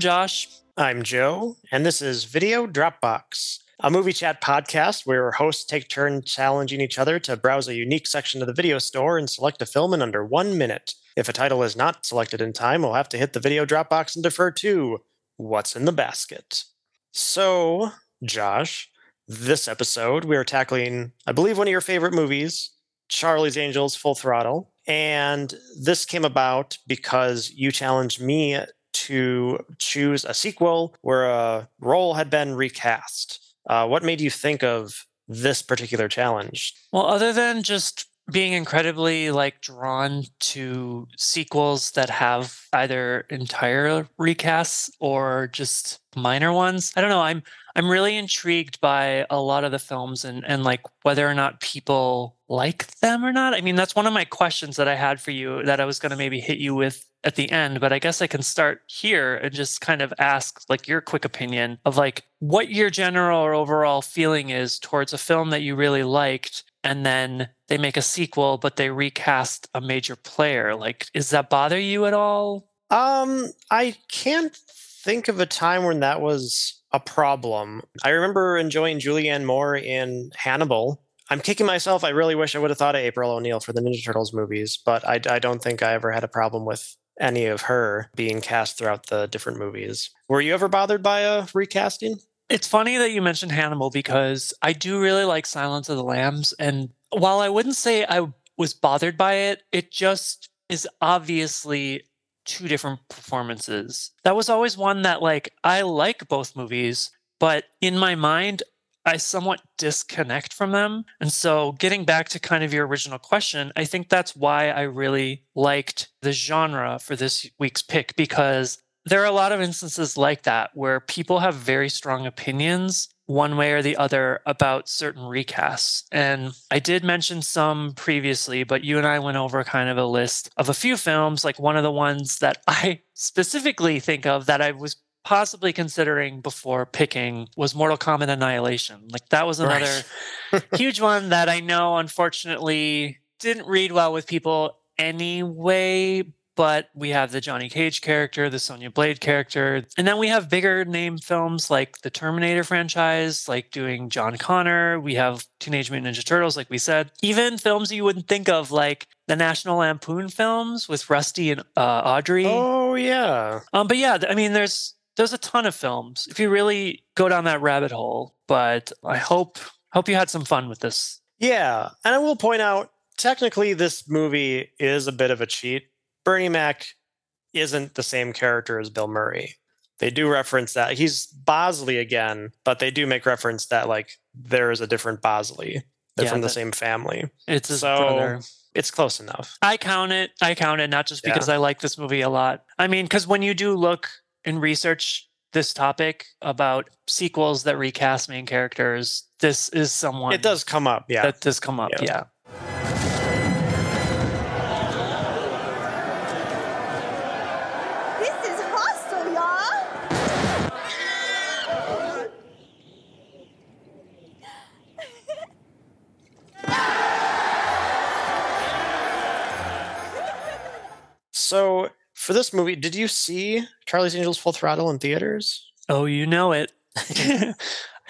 I'm Josh. I'm Joe, and this is Video Dropbox, a movie chat podcast where hosts take turn challenging each other to browse a unique section of the video store and select a film in under one minute. If a title is not selected in time, we'll have to hit the Video Dropbox and defer to What's in the Basket. So, Josh, this episode we are tackling, I believe, one of your favorite movies, Charlie's Angels Full Throttle. And this came about because you challenged me to choose a sequel where a role had been recast. Uh, what made you think of this particular challenge? Well, other than just being incredibly like drawn to sequels that have either entire recasts or just minor ones. I don't know. I'm I'm really intrigued by a lot of the films and and like whether or not people like them or not. I mean, that's one of my questions that I had for you that I was going to maybe hit you with at the end, but I guess I can start here and just kind of ask like your quick opinion of like what your general or overall feeling is towards a film that you really liked and then they make a sequel but they recast a major player. Like is that bother you at all? Um I can't think of a time when that was a problem. I remember enjoying Julianne Moore in Hannibal. I'm kicking myself. I really wish I would have thought of April O'Neil for the Ninja Turtles movies, but I, I don't think I ever had a problem with any of her being cast throughout the different movies. Were you ever bothered by a recasting? It's funny that you mentioned Hannibal because I do really like Silence of the Lambs. And while I wouldn't say I was bothered by it, it just is obviously two different performances. That was always one that, like, I like both movies, but in my mind, I somewhat disconnect from them. And so, getting back to kind of your original question, I think that's why I really liked the genre for this week's pick because there are a lot of instances like that where people have very strong opinions one way or the other about certain recasts. And I did mention some previously, but you and I went over kind of a list of a few films. Like one of the ones that I specifically think of that I was possibly considering before picking was Mortal Kombat Annihilation. Like that was another right. huge one that I know unfortunately didn't read well with people anyway, but we have the Johnny Cage character, the Sonya Blade character, and then we have bigger name films like the Terminator franchise, like doing John Connor. We have Teenage Mutant Ninja Turtles, like we said. Even films you wouldn't think of, like the National Lampoon films with Rusty and uh, Audrey. Oh yeah. Um, but yeah, I mean, there's there's a ton of films if you really go down that rabbit hole. But I hope hope you had some fun with this. Yeah, and I will point out, technically, this movie is a bit of a cheat. Bernie Mac isn't the same character as Bill Murray. They do reference that he's Bosley again, but they do make reference that like there is a different Bosley. They're yeah, from the same family. It's his so, brother it's close enough. I count it. I count it not just because yeah. I like this movie a lot. I mean, because when you do look and research this topic about sequels that recast main characters, this is someone. It does come up, yeah. That does come up, yeah. yeah. So for this movie, did you see Charlie's Angels Full Throttle in theaters? Oh, you know it. I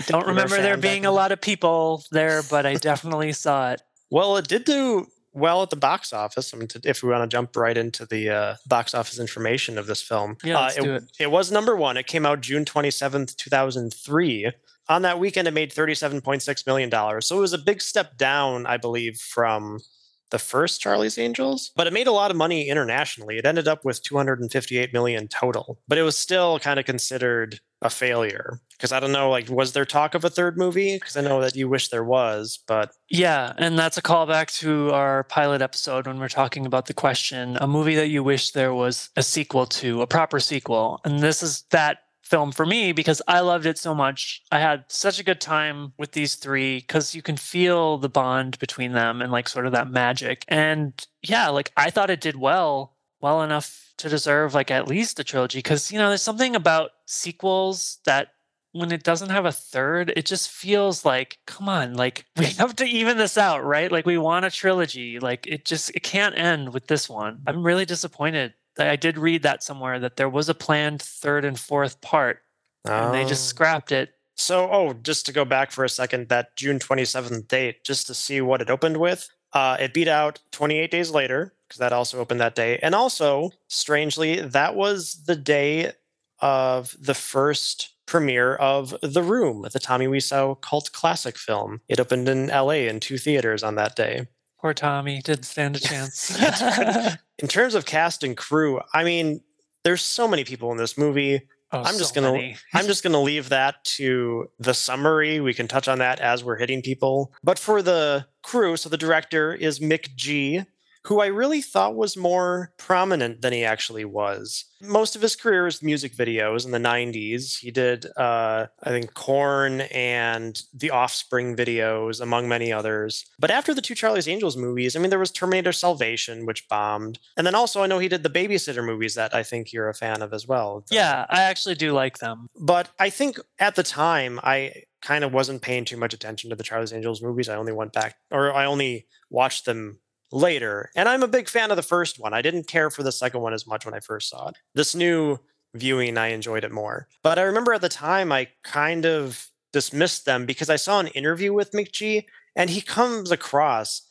don't remember there being a lot of people there, but I definitely saw it. Well, it did do well at the box office. I mean, to, if we want to jump right into the uh, box office information of this film, yeah, uh, it, it. it was number one. It came out June 27th, 2003. On that weekend, it made $37.6 million. So it was a big step down, I believe, from the first Charlie's Angels, but it made a lot of money internationally. It ended up with 258 million total, but it was still kind of considered a failure because I don't know, like, was there talk of a third movie? Because I know that you wish there was, but yeah, and that's a callback to our pilot episode when we're talking about the question a movie that you wish there was a sequel to, a proper sequel, and this is that film for me because I loved it so much. I had such a good time with these three because you can feel the bond between them and like sort of that magic. And yeah, like I thought it did well, well enough to deserve like at least a trilogy because, you know, there's something about sequels that when it doesn't have a third, it just feels like, come on, like we have to even this out, right? Like we want a trilogy. Like it just, it can't end with this one. I'm really disappointed I did read that somewhere that there was a planned third and fourth part, and they just Oh. scrapped it. So, oh, just to go back for a second, that June 27th date, just to see what it opened with, uh, it beat out 28 days later, because that also opened that day. And also, strangely, that was the day of the first premiere of The Room, the Tommy Wiseau cult classic film. It opened in LA in two theaters on that day. Poor Tommy didn't stand a chance. In terms of cast and crew, I mean, there's so many people in this movie. Oh, I'm just so gonna-. I'm just going to leave that to the summary. We can touch on that as we're hitting people. But for the crew, so the director is McG, who I really thought was more prominent than he actually was. Most of his career is music videos in the 90s. He did, uh, I think, Korn and the Offspring videos, among many others. But after the two Charlie's Angels movies, I mean, there was Terminator Salvation, which bombed. And then also, I know he did the Babysitter movies that I think you're a fan of as well. The- Yeah, I actually do like them. but I think at the time I kind of wasn't paying too much attention to the Charlie's Angels movies. I only went back or I only watched them later. And I'm a big fan of the first one. I didn't care for the second one as much when I first saw it. This new viewing I enjoyed it more. But I remember at the time I kind of dismissed them because I saw an interview with McG and he comes across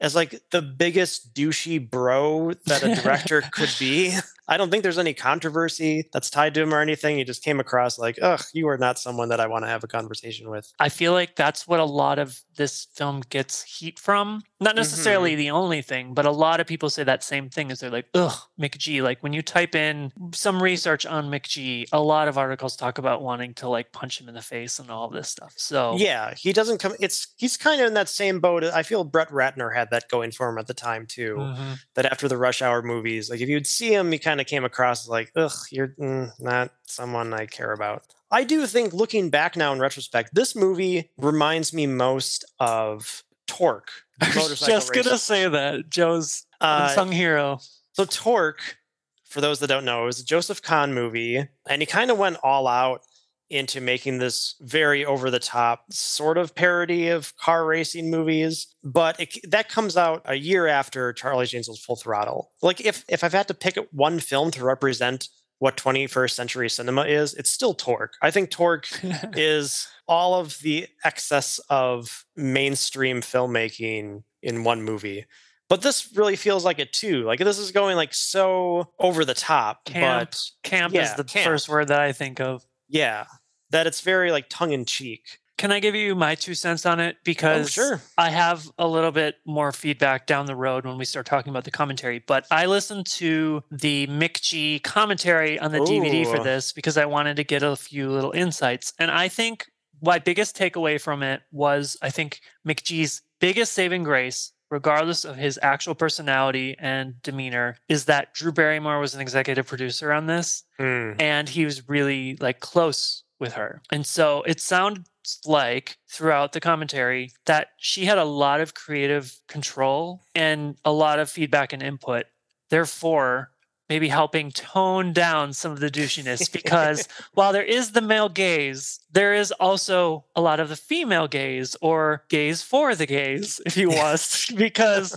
as like the biggest douchey bro that a director could be. I don't think there's any controversy that's tied to him or anything. He just came across like, ugh, you are not someone that I want to have a conversation with. I feel like that's what a lot of this film gets heat from. Not necessarily the only thing, but a lot of people say that same thing is they're like, ugh, McG. Like when you type in some research on McG, a lot of articles talk about wanting to like punch him in the face and all this stuff. So Yeah, he doesn't come. It's he's kind of in that same boat. I feel Brett Ratner had that going for him at the time too. Mhm. That after the Rush Hour movies, like if you'd see him, he kind of came across as like, ugh, you're mm, not someone I care about. I do think, looking back now in retrospect, this movie reminds me most of Torque. I was just gonna say that Joe's Uh, unsung hero. So Torque, for those that don't know, is a Joseph Kahn movie, and he kind of went all out into making this very over the top sort of parody of car racing movies. But it, that comes out a year after Charlie's Angels Full Throttle. Like if if I've had to pick one film to represent what 21st century cinema is, it's still Torque. I think Torque is all of the excess of mainstream filmmaking in one movie. But this really feels like it too. Like this is going like so over the top. Camp. But Camp yeah, is the camp. first word that I think of. yeah, that it's very like tongue in cheek. Can I give you my two cents on it? Oh, Because sure. I have a little bit more feedback down the road when we start talking about the commentary. But I listened to the McG commentary on the DVD for this because I wanted to get a few little insights. And I think my biggest takeaway from it was I think McG's biggest saving grace, regardless of his actual personality and demeanor, is that Drew Barrymore was an executive producer on this Hmm. and he was really like close with her. And so it sounds like throughout the commentary that she had a lot of creative control and a lot of feedback and input. Therefore, maybe helping tone down some of the douchiness because while there is the male gaze, there is also a lot of the female gaze or gaze for the gaze, if you was, because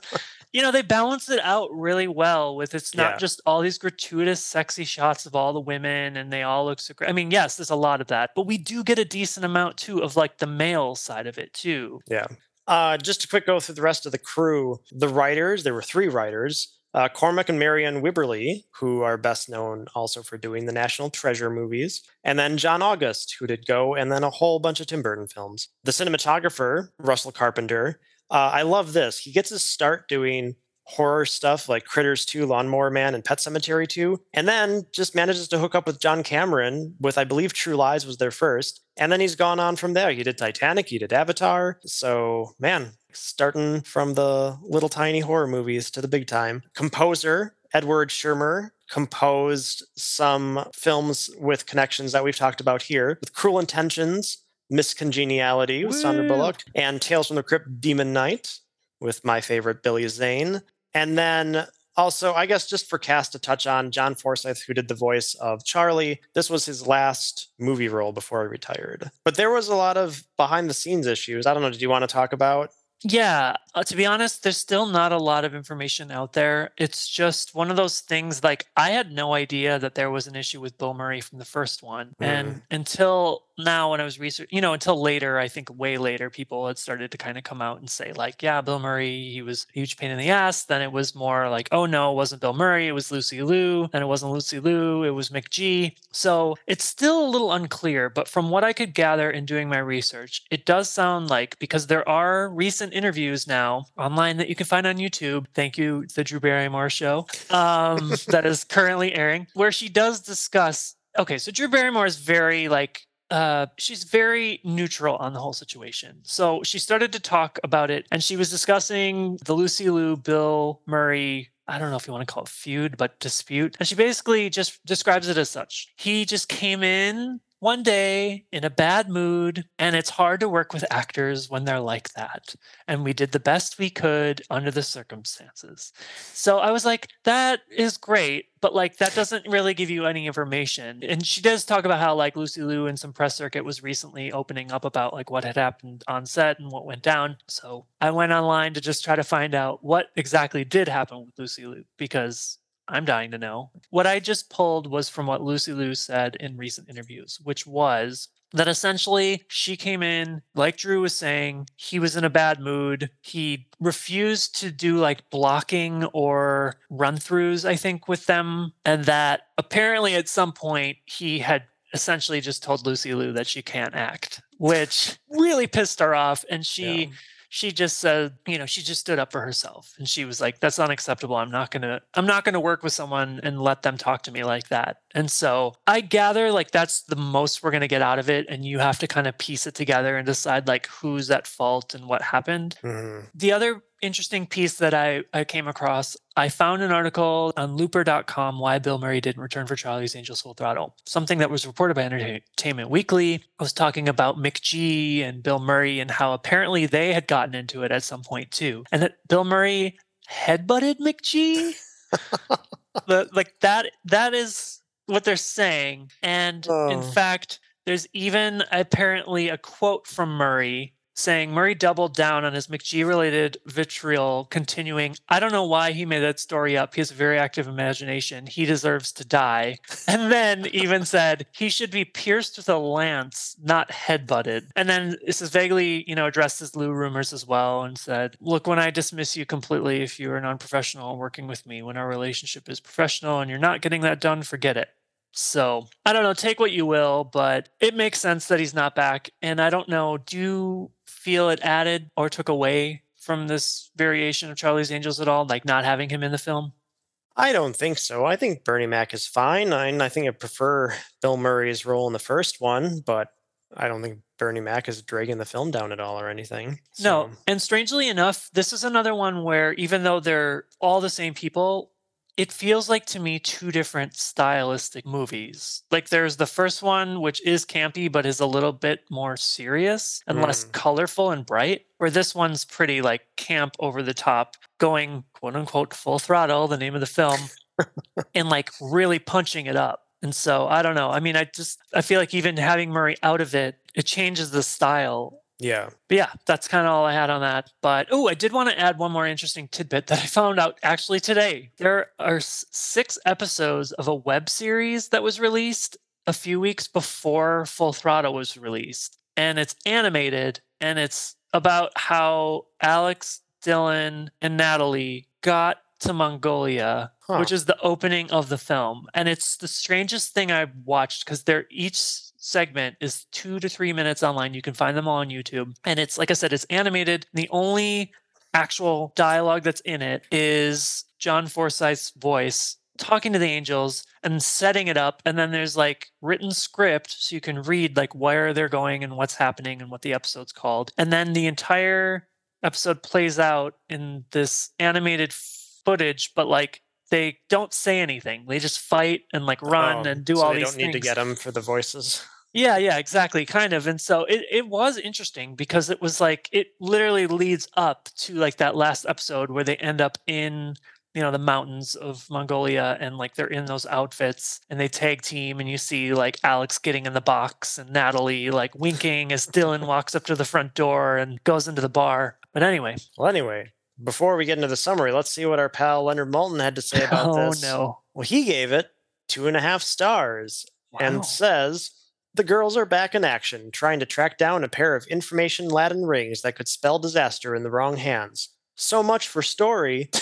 you know they balance it out really well with it's not Yeah. just all these gratuitous sexy shots of all the women and they all look so great i mean yes there's a lot of that but we do get a decent amount too of like the male side of it too Yeah. Uh, just to quick go through the rest of the crew. The writers, there were three writers. Uh, Cormac and Marianne Wibberley, who are best known also for doing the National Treasure movies, and then John August, who did Go, and then a whole bunch of Tim Burton films. The cinematographer, Russell Carpenter, uh, I love this. He gets his start doing horror stuff like Critters 2, Lawnmower Man, and Pet Sematary 2, and then just manages to hook up with John Cameron with, I believe, True Lies was their first. And then he's gone on from there. He did Titanic, he did Avatar. So, man, starting from the little tiny horror movies to the big time. Composer, Edward Shearmur, composed some films with connections that we've talked about here with Cruel Intentions, Miss Congeniality with Sandra Bullock, and Tales from the Crypt Demon Knight with my favorite Billy Zane. And then also, I guess just for cast to touch on, John Forsythe, who did the voice of Charlie, this was his last movie role before he retired. But there was a lot of behind the scenes issues. I don't know, did you want to talk about Yeah, uh, to be honest, there's still not a lot of information out there. It's just one of those things like I had no idea that there was an issue with Bill Murray from the first one. And until now, when I was researching, you know, until later, I think way later, people had started to kind of come out and say, like, yeah, Bill Murray, he was a huge pain in the ass. Then it was more like, oh no, it wasn't Bill Murray, it was Lucy Liu. Then it wasn't Lucy Liu, it was McG. So it's still a little unclear. But from what I could gather in doing my research, it does sound like because there are recent interviews now online that you can find on YouTube. Thank you, the Drew Barrymore show, um, that is currently airing, where she does discuss. Okay, so Drew Barrymore is very like uh, she's very neutral on the whole situation. So she started to talk about it, and she was discussing the Lucy Liu, Bill Murray. I don't know if you want to call it feud, but dispute. And she basically just describes it as such. He just came in one day in a bad mood, and it's hard to work with actors when they're like that. And we did the best we could under the circumstances. So I was like, that is great, but like that doesn't really give you any information. And she does talk about how like Lucy Liu in some press circuit was recently opening up about like what had happened on set and what went down. So I went online to just try to find out what exactly did happen with Lucy Liu because I'm dying to know. What I just pulled was from what Lucy Liu said in recent interviews, which was that essentially she came in, like Drew was saying, he was in a bad mood. He refused to do like blocking or run throughs, I think, with them. And that apparently at some point he had essentially just told Lucy Liu that she can't act, which really pissed her off. And she. Yeah she just said, you know, she just stood up for herself and she was like, that's unacceptable. I'm not going to, I'm not going to work with someone and let them talk to me like that. And so I gather like that's the most we're going to get out of it. And you have to kind of piece it together and decide like who's at fault and what happened. Mm-hmm. The other interesting piece that I, I came across. I found an article on looper.com why Bill Murray didn't return for Charlie's Angels Full Throttle, something that was reported by Entertainment Weekly. I was talking about McG and Bill Murray and how apparently they had gotten into it at some point too. And that Bill Murray headbutted McG. the, like that that is what they're saying. And oh. in fact, there's even apparently a quote from Murray saying Murray doubled down on his McG related vitriol, continuing, I don't know why he made that story up. He has a very active imagination. He deserves to die. And then even said he should be pierced with a lance, not headbutted. And then this is vaguely, you know, addressed as Liu rumors as well and said, Look, when I dismiss you completely if you are non professional working with me, when our relationship is professional and you're not getting that done, forget it. So I don't know, take what you will, but it makes sense that he's not back. And I don't know, do feel it added or took away from this variation of Charlie's Angels at all, like not having him in the film? I don't think so. I think Bernie Mac is fine. I, I think I prefer Bill Murray's role in the first one, but I don't think Bernie Mac is dragging the film down at all or anything. So. No, and strangely enough, this is another one where even though they're all the same people, it feels like to me two different stylistic movies. Like there's the first one, which is campy, but is a little bit more serious and mm. less colorful and bright. Where this one's pretty like camp over the top, going quote unquote full throttle, the name of the film, and like really punching it up. And so I don't know. I mean, I just I feel like even having Murray out of it, it changes the style yeah. But yeah, that's kind of all I had on that. But oh, I did want to add one more interesting tidbit that I found out actually today. There are six episodes of a web series that was released a few weeks before Full Throttle was released. And it's animated and it's about how Alex, Dylan, and Natalie got to Mongolia, huh. which is the opening of the film. And it's the strangest thing I've watched because they're each segment is two to three minutes online. You can find them all on YouTube. And it's, like I said, it's animated. The only actual dialogue that's in it is John Forsythe's voice talking to the angels and setting it up and then there's like written script so you can read like where they're going and what's happening and what the episode's called and then the entire episode plays out in this animated footage but like they don't say anything. They just fight and like run oh, and do so all these things. They don't need to get them for the voices. Yeah, yeah, exactly, kind of. And so it, it was interesting because it was like it literally leads up to like that last episode where they end up in you know the mountains of Mongolia and like they're in those outfits and they tag team and you see like Alex getting in the box and Natalie like winking as Dylan walks up to the front door and goes into the bar. But anyway. Well, anyway, before we get into the summary, let's see what our pal Leonard Maltin had to say about oh, this. no. Well, he gave it two and a half stars Wow. and says the girls are back in action, trying to track down a pair of information laden rings that could spell disaster in the wrong hands. So much for story.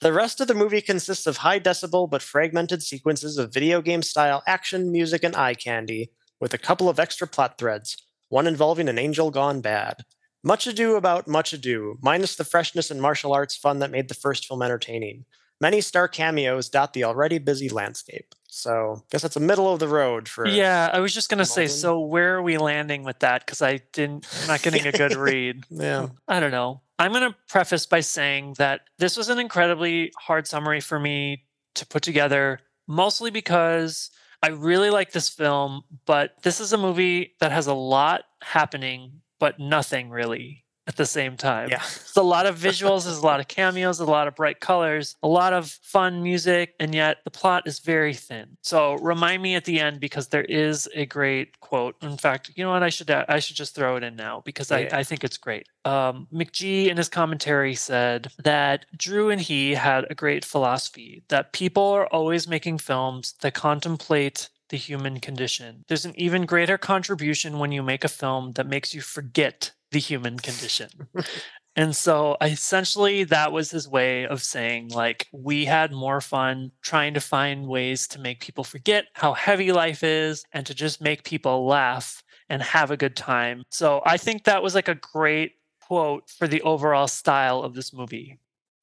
The rest of the movie consists of high decibel but fragmented sequences of video game style action, music, and eye candy, with a couple of extra plot threads, one involving an angel gone bad. Much ado about much ado, minus the freshness and martial arts fun that made the first film entertaining. Many star cameos dot the already busy landscape. So, guess that's a middle of the road for. yeah, I was just gonna say. So where are we landing with that? Because I didn't, I'm not getting a good read. Yeah. I don't know. I'm gonna preface by saying that this was an incredibly hard summary for me to put together, mostly because I really like this film, but this is a movie that has a lot happening, but nothing really at the same time. Yeah. It's a lot of visuals, there's a lot of cameos, a lot of bright colors, a lot of fun music, and yet the plot is very thin. So remind me at the end because there is a great quote. In fact, you know what? I should I should just throw it in now because Yeah. I, I think it's great. Um, McG in his commentary said that Drew and he had a great philosophy that people are always making films that contemplate the human condition. There's an even greater contribution when you make a film that makes you forget the human condition. And so essentially that was his way of saying like we had more fun trying to find ways to make people forget how heavy life is and to just make people laugh and have a good time. So I think that was like a great quote for the overall style of this movie.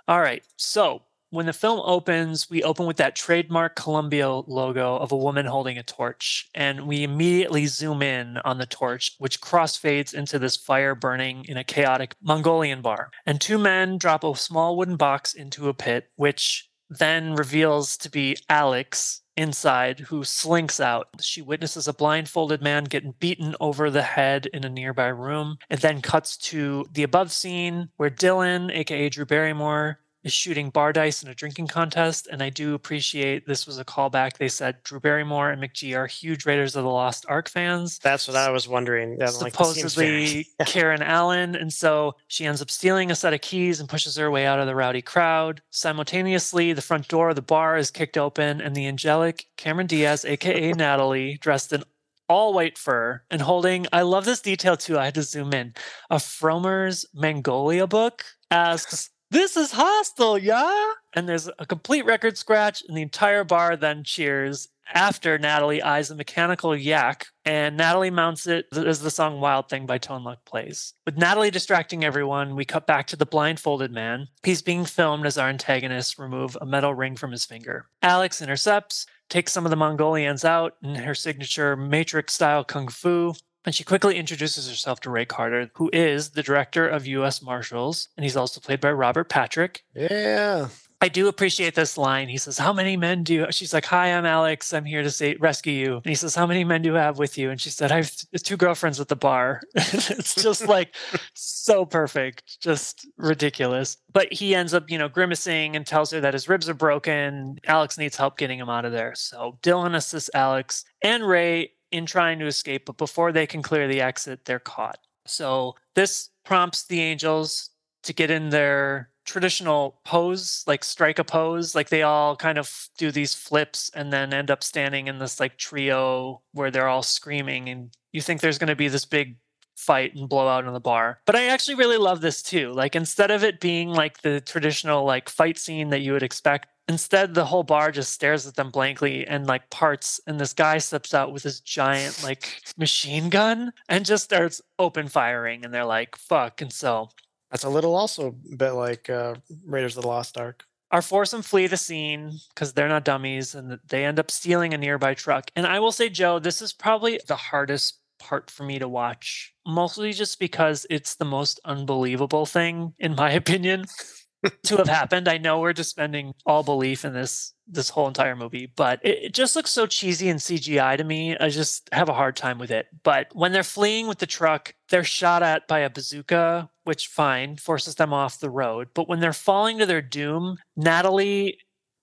All right. So when the film opens, we open with that trademark Columbia logo of a woman holding a torch. And we immediately zoom in on the torch, which crossfades into this fire burning in a chaotic Mongolian bar. And two men drop a small wooden box into a pit, which then reveals to be Alex inside, who slinks out. She witnesses a blindfolded man getting beaten over the head in a nearby room. It then cuts to the above scene where Dylan, aka Drew Barrymore, is shooting bar dice in a drinking contest. And I do appreciate this was a callback. They said Drew Barrymore and McG are huge Raiders of the Lost Ark fans. That's what I was wondering. Yeah, I'm like, this seems very- Supposedly Karen Allen. And so she ends up stealing a set of keys and pushes her way out of the rowdy crowd. Simultaneously, the front door of the bar is kicked open, and the angelic Cameron Diaz, aka Natalie, dressed in all white fur and holding, I love this detail too. I had to zoom in. A Frommer's Mongolia book asks, This is hostile, yeah? And there's a complete record scratch, and the entire bar then cheers after Natalie eyes a mechanical yak, and Natalie mounts it as the song Wild Thing by Tone Loc plays. With Natalie distracting everyone, we cut back to the blindfolded man. He's being filmed as our antagonists remove a metal ring from his finger. Alex intercepts, takes some of the Mongolians out in her signature Matrix style kung fu. And she quickly introduces herself to Ray Carter, who is the director of U.S. Marshals, and he's also played by Robert Patrick. Yeah. I do appreciate this line. He says, How many men do you? She's like, Hi, I'm Alex. I'm here to say, rescue you. And he says, How many men do you have with you? And she said, I have two girlfriends at the bar. it's just like so perfect, just ridiculous. But he ends up, you know, grimacing and tells her that his ribs are broken. Alex needs help getting him out of there. So Dylan assists Alex and Ray in trying to escape. But before they can clear the exit, they're caught. So this prompts the angels to get in their traditional pose, like strike a pose. Like they all kind of do these flips and then end up standing in this like trio where they're all screaming. And you think there's going to be this big fight and blowout in the bar. But I actually really love this too. Like instead of it being like the traditional like fight scene that you would expect, instead the whole bar just stares at them blankly and like parts and this guy steps out with this giant like machine gun and just starts open firing and they're like fuck and so That's a little also a bit like uh, Raiders of the Lost Ark. our foursome flee the scene because they're not dummies and they end up stealing a nearby truck. And I will say, Joe, this is probably the hardest part for me to watch, mostly just because it's the most unbelievable thing, in my opinion, to have happened. I know we're just spending all belief in this this whole entire movie, but it, it just looks so cheesy and CGI to me. I just have a hard time with it. But when they're fleeing with the truck, they're shot at by a bazooka, which fine, forces them off the road. But when they're falling to their doom, Natalie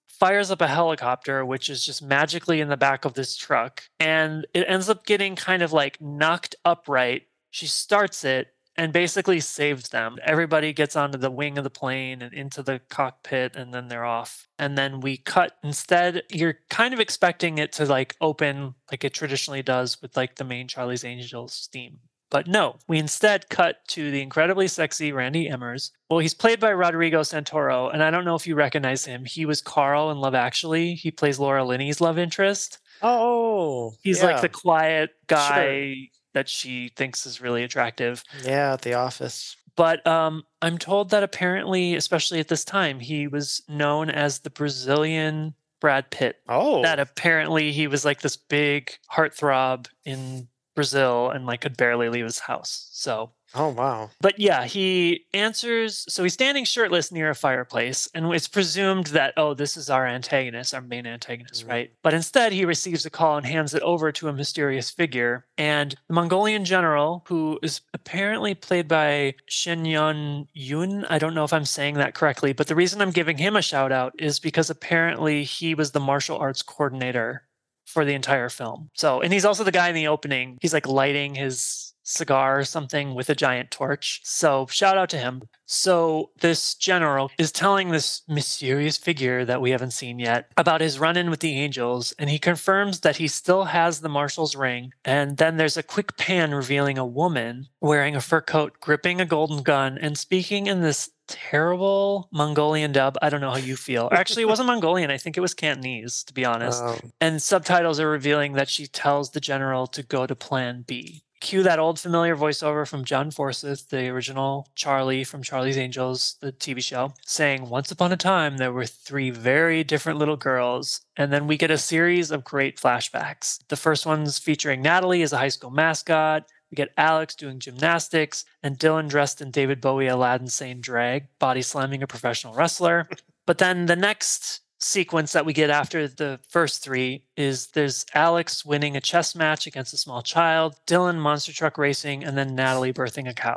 fires up a helicopter, which is just magically in the back of this truck. And it ends up getting kind of like knocked upright. She starts it and basically saves them. Everybody gets onto the wing of the plane and into the cockpit, and then they're off. And then we cut. Instead, you're kind of expecting it to like open like it traditionally does with like the main Charlie's Angels theme. But no, we instead cut to the incredibly sexy Randy Emmers. Well, he's played by Rodrigo Santoro, and I don't know if you recognize him. He was Carl in Love Actually. He plays Laura Linney's love interest. Oh, He's yeah. like the quiet guy that she thinks is really attractive. yeah at the office. But um, I'm told that apparently, especially at this time, he was known as the Brazilian Brad Pitt. Oh, That apparently he was like this big heartthrob in Brazil and like could barely leave his house. So oh wow. but yeah, he answers. So he's standing shirtless near a fireplace, and it's presumed that, oh, this is our antagonist, our main antagonist, Mhm. right? But instead, he receives a call and hands it over to a mysterious figure. And the Mongolian general, who is apparently played by Shen Yun Yun, I don't know if I'm saying that correctly, but the reason I'm giving him a shout out is because apparently he was the martial arts coordinator for the entire film. So, and he's also the guy in the opening. He's like lighting his cigar or something with a giant torch. So, shout out to him. So, this general is telling this mysterious figure that we haven't seen yet about his run in with the angels, and he confirms that he still has the marshal's ring. And then there's a quick pan revealing a woman wearing a fur coat, gripping a golden gun, and speaking in this terrible Mongolian dub. I don't know how you feel. Actually, it wasn't Mongolian. I think it was Cantonese, to be honest Um, and subtitles are revealing that she tells the general to go to plan B. Cue that old familiar voiceover from John Forsythe, the original Charlie from Charlie's Angels, the TV show, saying, Once upon a time, there were three very different little girls. And then we get a series of great flashbacks. The first one's featuring Natalie as a high school mascot. We get Alex doing gymnastics, and Dylan dressed in David Bowie Aladdin Sane drag, body slamming a professional wrestler. But then the next sequence that we get after the first three is there's Alex winning a chess match against a small child, Dylan monster truck racing, and then Natalie birthing a cow.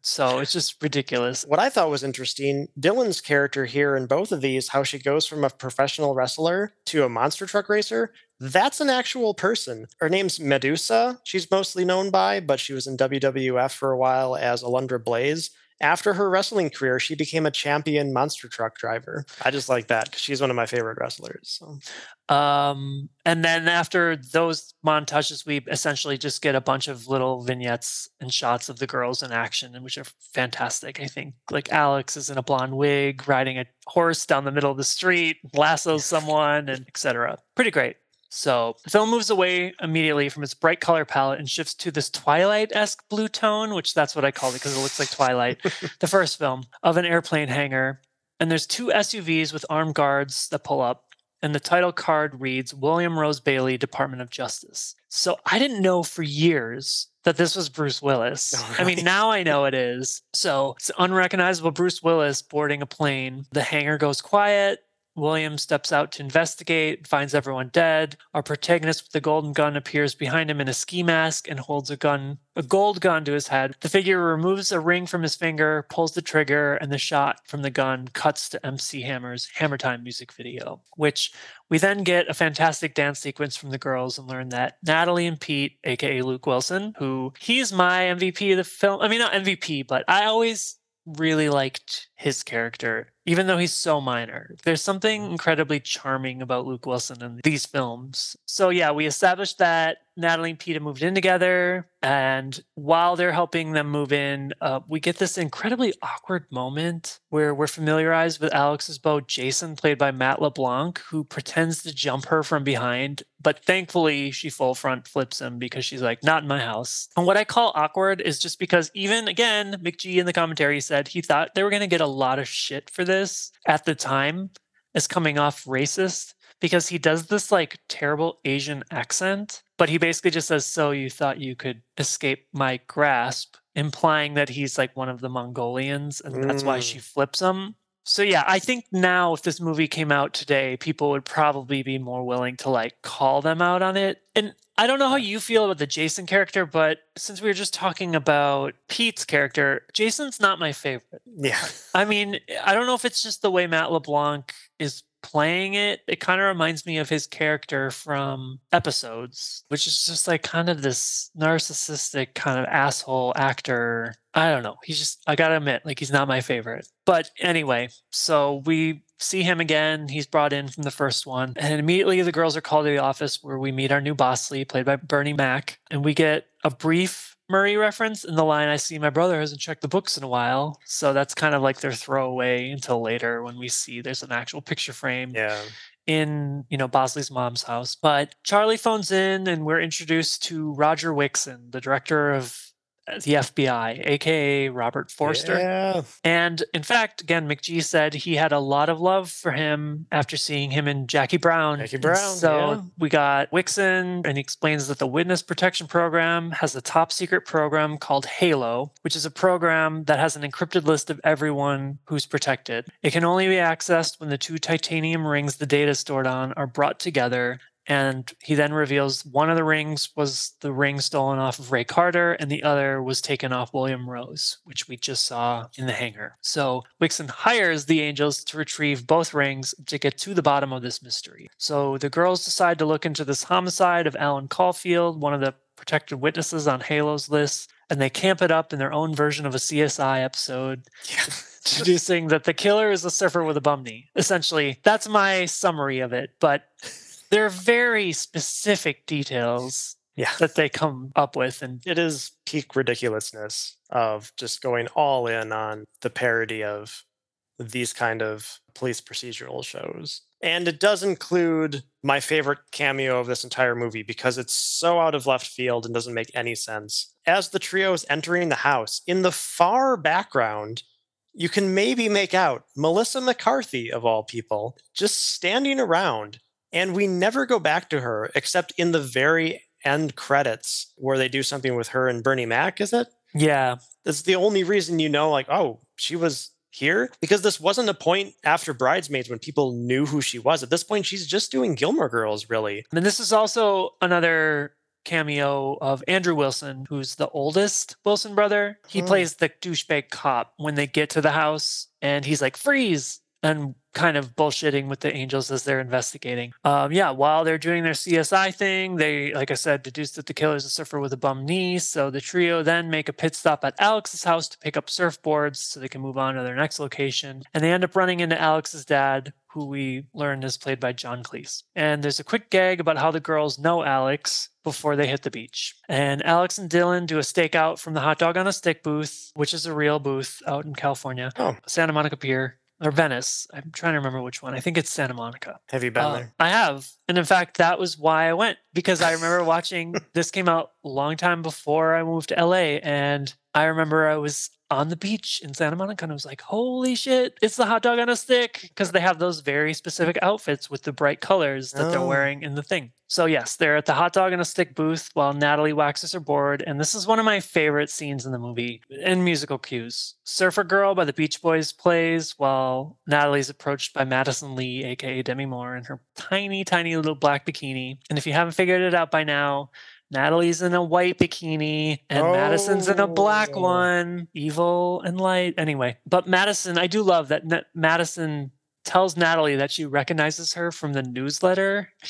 So it's just ridiculous. what I thought was interesting, Dylan's character here in both of these, how she goes from a professional wrestler to a monster truck racer, that's an actual person. Her name's Medusa, she's mostly known by, but she was in WWF for a while as Alundra Blaze. After her wrestling career, she became a champion monster truck driver. I just like that because she's one of my favorite wrestlers. So. Um, and then after those montages, we essentially just get a bunch of little vignettes and shots of the girls in action, which are fantastic. I think like Alex is in a blonde wig, riding a horse down the middle of the street, lassos someone, and etc. Pretty great. So the film moves away immediately from its bright color palette and shifts to this Twilight-esque blue tone, which that's what I called it because it looks like Twilight. the first film of an airplane hangar, and there's two SUVs with armed guards that pull up and the title card reads William Rose Bailey, Department of Justice. So I didn't know for years that this was Bruce Willis. I mean, now I know it is. So it's unrecognizable Bruce Willis boarding a plane. The hangar goes quiet. William steps out to investigate, finds everyone dead. Our protagonist with the golden gun appears behind him in a ski mask and holds a gun, a gold gun to his head. The figure removes a ring from his finger, pulls the trigger, and the shot from the gun cuts to MC Hammer's Hammer Time music video, which we then get a fantastic dance sequence from the girls and learn that Natalie and Pete, aka Luke Wilson, who he's my MVP of the film. I mean, not MVP, but I always really liked his character, even though he's so minor. There's something incredibly charming about Luke Wilson in these films. So, yeah, we established that Natalie and Peter moved in together. And while they're helping them move in, uh, we get this incredibly awkward moment where we're familiarized with Alex's beau, Jason, played by Matt LeBlanc, who pretends to jump her from behind. But thankfully, she full front flips him because she's like, not in my house. And what I call awkward is just because, even again, McG in the commentary said he thought they were going to get a lot of shit for this at the time as coming off racist because he does this like terrible Asian accent, but he basically just says, So you thought you could escape my grasp, implying that he's like one of the Mongolians and that's why Mm. she flips him. So yeah, I think now if this movie came out today, people would probably be more willing to like call them out on it. And I don't know how you feel about the Jason character, but since we were just talking about Pete's character, Jason's not my favorite. Yeah. I mean, I don't know if it's just the way Matt LeBlanc is playing it. It kind of reminds me of his character from episodes, which is just like kind of this narcissistic kind of asshole actor. I don't know. He's just, I gotta admit, like, he's not my favorite. But anyway, so we see him again. He's brought in from the first one. And immediately the girls are called to the office where we meet our new Bosley, played by Bernie Mac. And we get a brief Murray reference in the line, I see my brother hasn't checked the books in a while. So that's kind of like their throwaway until later when we see there's an actual picture frame. Yeah. In, you know, Bosley's mom's house. But Charlie phones in and we're introduced to Roger Wixon, the director of Uh, the FBI, aka Robert Forster. Yeah. And in fact, again, McG said he had a lot of love for him after seeing him in Jackie Brown. Jackie And Brown, So yeah. we got Wixon, and he explains that the Witness Protection Program has a top secret program called Halo, which is a program that has an encrypted list of everyone who's protected. It can only be accessed when the two titanium rings the data is stored on are brought together and he then reveals one of the rings was the ring stolen off of Ray Carter, and the other was taken off William Rose, which we just saw in the hangar. So Wixon hires the angels to retrieve both rings to get to the bottom of this mystery. So the girls decide to look into this homicide of Alan Caulfield, one of the protected witnesses on Halo's list, and they camp it up in their own version of a CSI episode Yeah. introducing that the killer is a surfer with a bum knee. Essentially, that's my summary of it. But there are very specific details Yeah. that they come up with, and It is peak ridiculousness of just going all in on the parody of these kind of police procedural shows. And it does include my favorite cameo of this entire movie because it's so out of left field and doesn't make any sense. As the trio is entering the house, in the far background, you can maybe make out Melissa McCarthy, of all people, just standing around. And we never go back to her except in the very end credits where they do something with her and Bernie Mac, is it? yeah, That's the only reason you know, like, oh, she was here because this wasn't a point after Bridesmaids when people knew who she was. At this point, she's just doing Gilmore Girls, really. and this is also another cameo of Andrew Wilson, who's the oldest Wilson brother. He Oh. plays the douchebag cop when they get to the house, and he's like, "Freeze!" and kind of bullshitting with the angels as they're investigating. Um, yeah, while they're doing their CSI thing, they, like I said, deduce that the killer's a surfer with a bum knee. So the trio then make a pit stop at Alex's house to pick up surfboards so they can move on to their next location. And they end up running into Alex's dad, who we learn is played by John Cleese. And there's a quick gag about how the girls know Alex before they hit the beach. And Alex and Dylan do a stakeout from the hot dog on a stick booth, which is a real booth out in California, Oh. Santa Monica Pier. Or Venice. I'm trying to remember which one. I think it's Santa Monica. Have you been Uh, there? I have. And in fact, that was why I went because I remember watching this came out a long time before I moved to LA. And I remember I was on the beach in Santa Monica and I was like, holy shit, it's the hot dog on a stick. Because they have those very specific outfits with the bright colors that they're Oh. wearing in the thing. So, yes, they're at the hot dog on a stick booth while Natalie waxes her board. And this is one of my favorite scenes in the movie and musical cues. Surfer Girl by the Beach Boys plays while Natalie's approached by Madison Lee, aka Demi Moore, in her tiny, tiny little black bikini. And if you haven't figured it out by now, Natalie's in a white bikini and Madison's in a black Oh. one, evil and light. Anyway, but Madison, I do love that Na- Madison tells Natalie that she recognizes her from the newsletter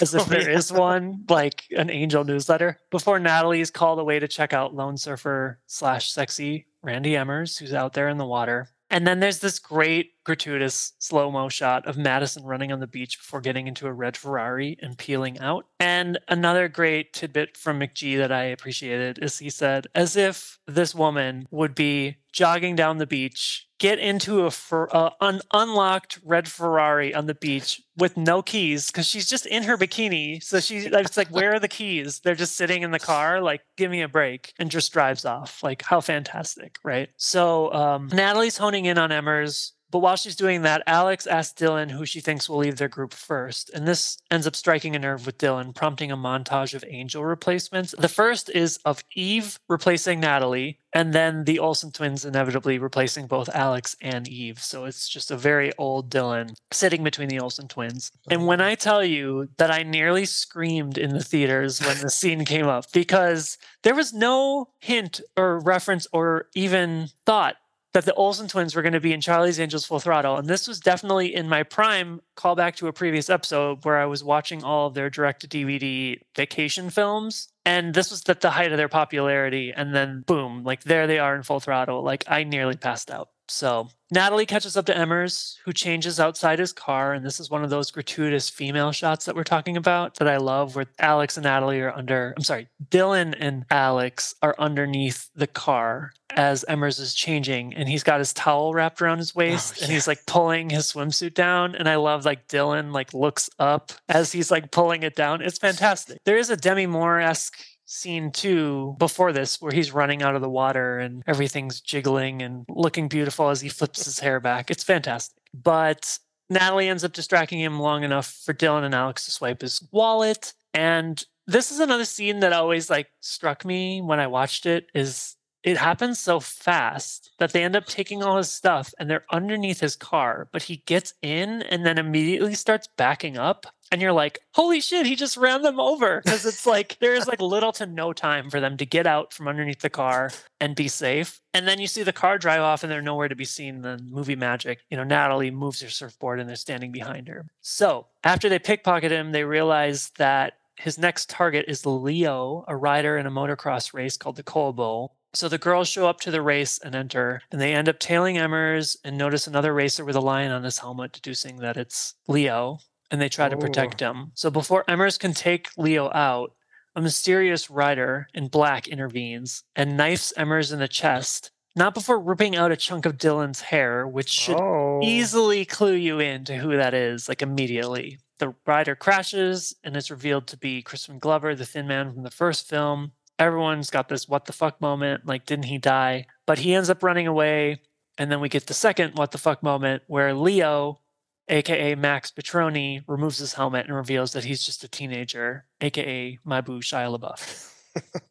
as if Oh, there is yeah. one, like an angel newsletter. Before Natalie is called away to check out lone surfer slash sexy Randy Emmers, who's out there in the water. And then there's this great gratuitous slow mo shot of Madison running on the beach before getting into a red Ferrari and peeling out. And another great tidbit from McG that I appreciated is he said, as if this woman would be jogging down the beach, get into a fer- uh, an unlocked red Ferrari on the beach with no keys because she's just in her bikini. So she's it's like, where are the keys? They're just sitting in the car. Like, give me a break, and just drives off. Like, how fantastic, right? So um, Natalie's honing in on Emmers But while she's doing that, Alex asks Dylan who she thinks will leave their group first. And this ends up striking a nerve with Dylan, prompting a montage of angel replacements. The first is of Eve replacing Natalie, and then the Olsen twins inevitably replacing both Alex and Eve. So it's just a very old Dylan sitting between the Olsen twins. And when I tell you that I nearly screamed in the theaters when the scene came up, because there was no hint or reference or even thought that the Olsen twins were going to be in Charlie's Angels Full Throttle. And this was definitely in my prime callback to a previous episode where I was watching all of their direct to DVD vacation films. And this was at the height of their popularity. And then boom, like there they are in full throttle. Like I nearly passed out. So Natalie catches up to Emmers, who changes outside his car. And this is one of those gratuitous female shots that we're talking about that I love, where Alex and Natalie are under, I'm sorry, Dylan and Alex are underneath the car as Emmers is changing. And he's got his towel wrapped around his oh, waist Oh, yeah. and he's like pulling his swimsuit down. And I love like Dylan like looks up as he's like pulling it down. It's fantastic. There is a Demi Moore esque scene too before this where he's running out of the water and everything's jiggling and looking beautiful as he flips his hair back. It's fantastic. But Natalie ends up distracting him long enough for Dylan and Alex to swipe his wallet. And this is another scene that always like struck me when I watched it is it happens so fast that they end up taking all his stuff and they're underneath his car, but he gets in and then immediately starts backing up. And you're like, holy shit, he just ran them over. Because it's like there's like little to no time for them to get out from underneath the car and be safe. And then you see the car drive off and they're nowhere to be seen. The movie magic, you know, Natalie moves her surfboard and they're standing behind her. So after they pickpocket him, they realize that his next target is Leo, a rider in a motocross race called the Bowl. So the girls show up to the race and enter, and they end up tailing Emmers and notice another racer with a lion on his helmet, deducing that it's Leo, and they try to protect oh. him. So before Emmers can take Leo out, a mysterious rider in black intervenes and knifes Emmers in the chest, not before ripping out a chunk of Dylan's hair, which should oh. easily clue you in to who that is, like immediately. The rider crashes and it's revealed to be Crispin Glover, the thin man from the first film. Everyone's got this what the fuck moment, like, didn't he die? But he ends up running away. And then we get the second what the fuck moment where Leo, aka Max Petroni, removes his helmet and reveals that he's just a teenager, aka my boo Shia LaBeouf.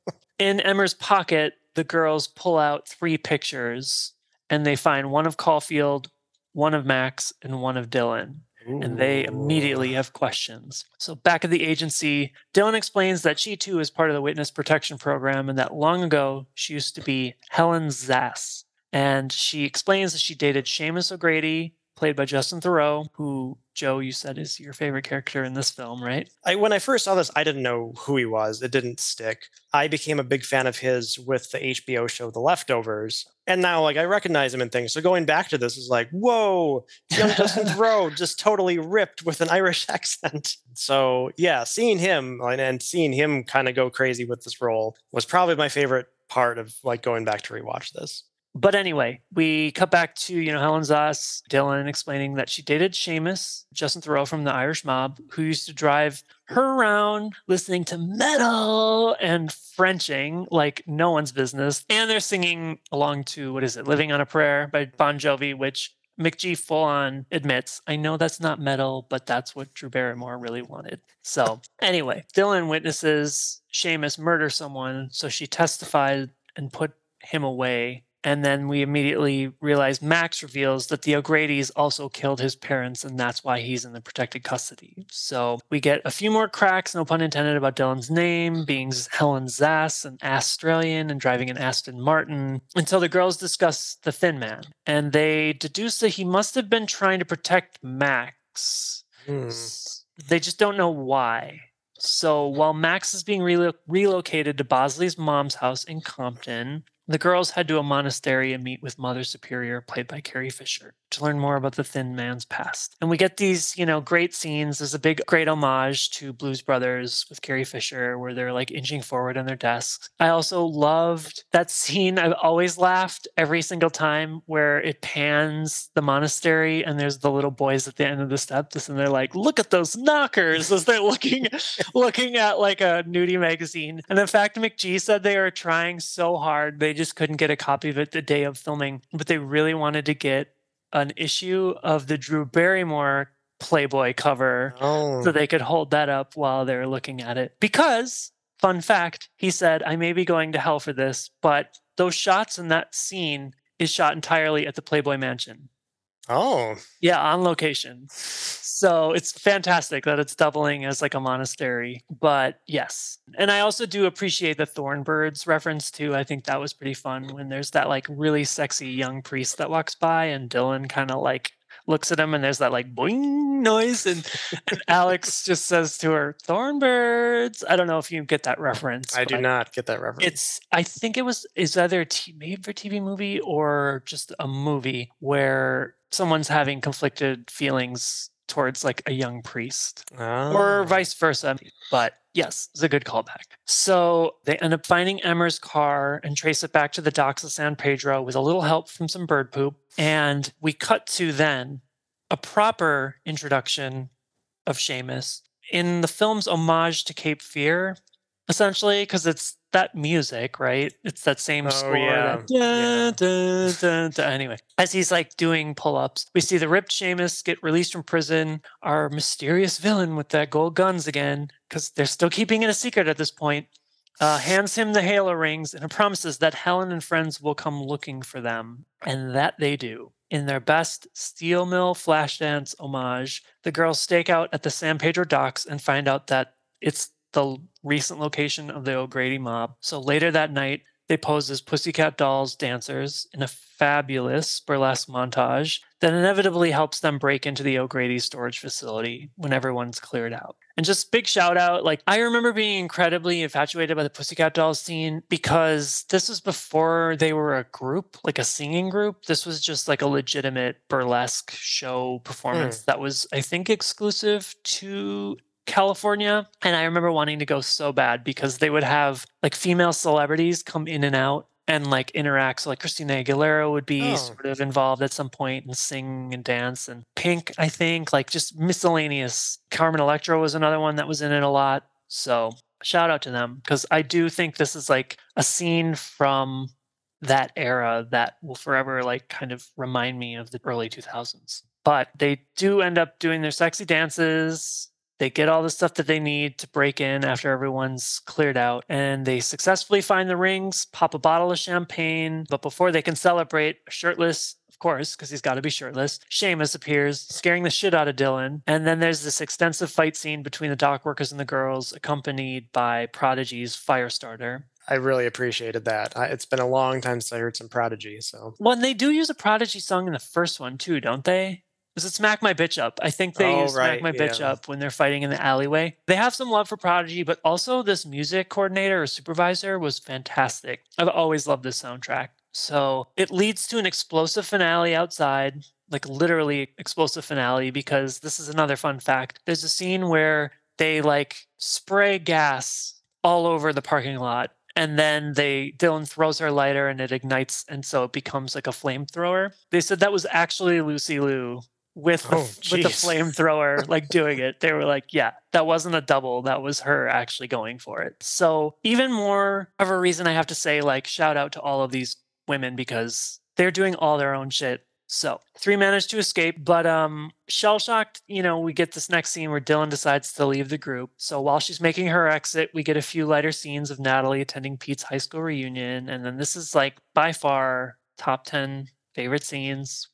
In Emmer's pocket, the girls pull out three pictures and they find one of Caulfield, one of Max, and one of Dylan. And they immediately have questions. So, back at the agency, Dylan explains that she too is part of the witness protection program and that long ago she used to be Helen Zaas. And she explains that she dated Seamus O'Grady, played by Justin Theroux, who, Joe, you said is your favorite character in this film, right? I, when I first saw this, I didn't know who he was. It didn't stick. I became a big fan of his with the HBO show The Leftovers. And now, like, I recognize him in things. So going back to this is like, whoa, young Justin Theroux just totally ripped with an Irish accent. So, yeah, seeing him and, and seeing him kind of go crazy with this role was probably my favorite part of like going back to rewatch this. But anyway, we cut back to, you know, Helen Zoss, Dylan explaining that she dated Seamus, Justin Theroux from the Irish mob, who used to drive her around listening to metal and Frenching like no one's business. And they're singing along to, what is it, Living on a Prayer by Bon Jovi, which McG full on admits, I know that's not metal, but that's what Drew Barrymore really wanted. So, anyway, Dylan witnesses Seamus murder someone, so she testified and put him away. And then we immediately realize Max reveals that the O'Grady's also killed his parents, and that's why he's in the protected custody. So we get a few more cracks, no pun intended, about Dylan's name being Helen Zaas, an Australian, and driving an Aston Martin, until the girls discuss the Thin Man. And they deduce that he must have been trying to protect Max. Hmm. They just don't know why. So while Max is being relo- relocated to Bosley's mom's house in Compton, the girls head to a monastery and meet with Mother Superior, played by Carrie Fisher, to learn more about the Thin Man's past. And we get these, you know, great scenes. There's a big, great homage to Blues Brothers with Carrie Fisher, where they're like inching forward on their desks. I also loved that scene. I've always laughed every single time where it pans the monastery and there's the little boys at the end of the steps, and they're like, "Look at those knockers!" as they're looking, looking at like a nudie magazine. And in fact, McG said they were trying so hard they just couldn't get a copy of it the day of filming, but they really wanted to get an issue of the Drew Barrymore Playboy cover Oh, so they could hold that up while they're looking at it. Because, fun fact, he said, I may be going to hell for this, but those shots in that scene is shot entirely at the Playboy Mansion. Oh, Yeah, on location. So it's fantastic that it's doubling as like a monastery. But yes. And I also do appreciate the Thornbirds reference too. I think that was pretty fun when there's that like really sexy young priest that walks by and Dylan kind of like looks at him and there's that like boing noise and, and Alex just says to her, Thornbirds. I don't know if you get that reference. I do not get that reference. It's I think it was is either a t- made for TV movie or just a movie where someone's having conflicted feelings towards like a young priest or Oh. vice versa. But yes, it's a good callback. So they end up finding Emmer's car and trace it back to the docks of San Pedro with a little help from some bird poop. And we cut to then a proper introduction of Seamus in the film's homage to Cape Fear, essentially, because it's that music, right? It's that same Oh, score. yeah, that dun, dun, dun, dun. Anyway, as he's like doing pull ups, we see the ripped Seamus get released from prison, our mysterious villain with that gold guns again, because they're still keeping it a secret at this point. Uh, hands him the halo rings and promises that Helen and friends will come looking for them. And that they do. In their best steel mill flashdance homage, the girls stake out at the San Pedro docks and find out that it's the recent location of the O'Grady mob. So later that night, they pose as Pussycat Dolls dancers in a fabulous burlesque montage that inevitably helps them break into the O'Grady storage facility when everyone's cleared out. And just big shout out, like I remember being incredibly infatuated by the Pussycat Dolls scene because this was before they were a group, like a singing group. This was just like a legitimate burlesque show performance hmm. that was, I think, exclusive to California. And I remember wanting to go so bad because they would have like female celebrities come in and out and like interact. So like Christina Aguilera would be Oh. sort of involved at some point and sing and dance. And Pink, I think, like just miscellaneous. Carmen Electra was another one that was in it a lot. So shout out to them because I do think this is like a scene from that era that will forever like kind of remind me of the early 2000s. But they do end up doing their sexy dances. They get all the stuff that they need to break in after everyone's cleared out, and they successfully find the rings, pop a bottle of champagne. But before they can celebrate, shirtless, of course, because he's got to be shirtless, Seamus appears, scaring the shit out of Dylan. And then there's this extensive fight scene between the dock workers and the girls, accompanied by Prodigy's Firestarter. I really appreciated that. I, it's been a long time since I heard some Prodigy, so Well, and they do use a Prodigy song in the first one too, don't they? Is it Smack My Bitch Up? I think they Oh, use Smack right, My Bitch yeah. Up when they're fighting in the alleyway. They have some love for Prodigy, but also this music coordinator or supervisor was fantastic. I've always loved this soundtrack. So it leads to an explosive finale outside, like literally explosive finale, because this is another fun fact. There's a scene where they like spray gas all over the parking lot and then they Dylan throws her lighter and it ignites and so it becomes like a flamethrower. They said that was actually Lucy Liu with the, Oh, with the flamethrower like doing it. They were like, yeah, that wasn't a double, that was her actually going for it. So even more of a reason I have to say like shout out to all of these women because they're doing all their own shit. So three managed to escape, but um shell shocked, you know, we get this next scene where Dylan decides to leave the group. So while she's making her exit, we get a few lighter scenes of Natalie attending Pete's high school reunion. And then this is like by far top 10 favorite scenes.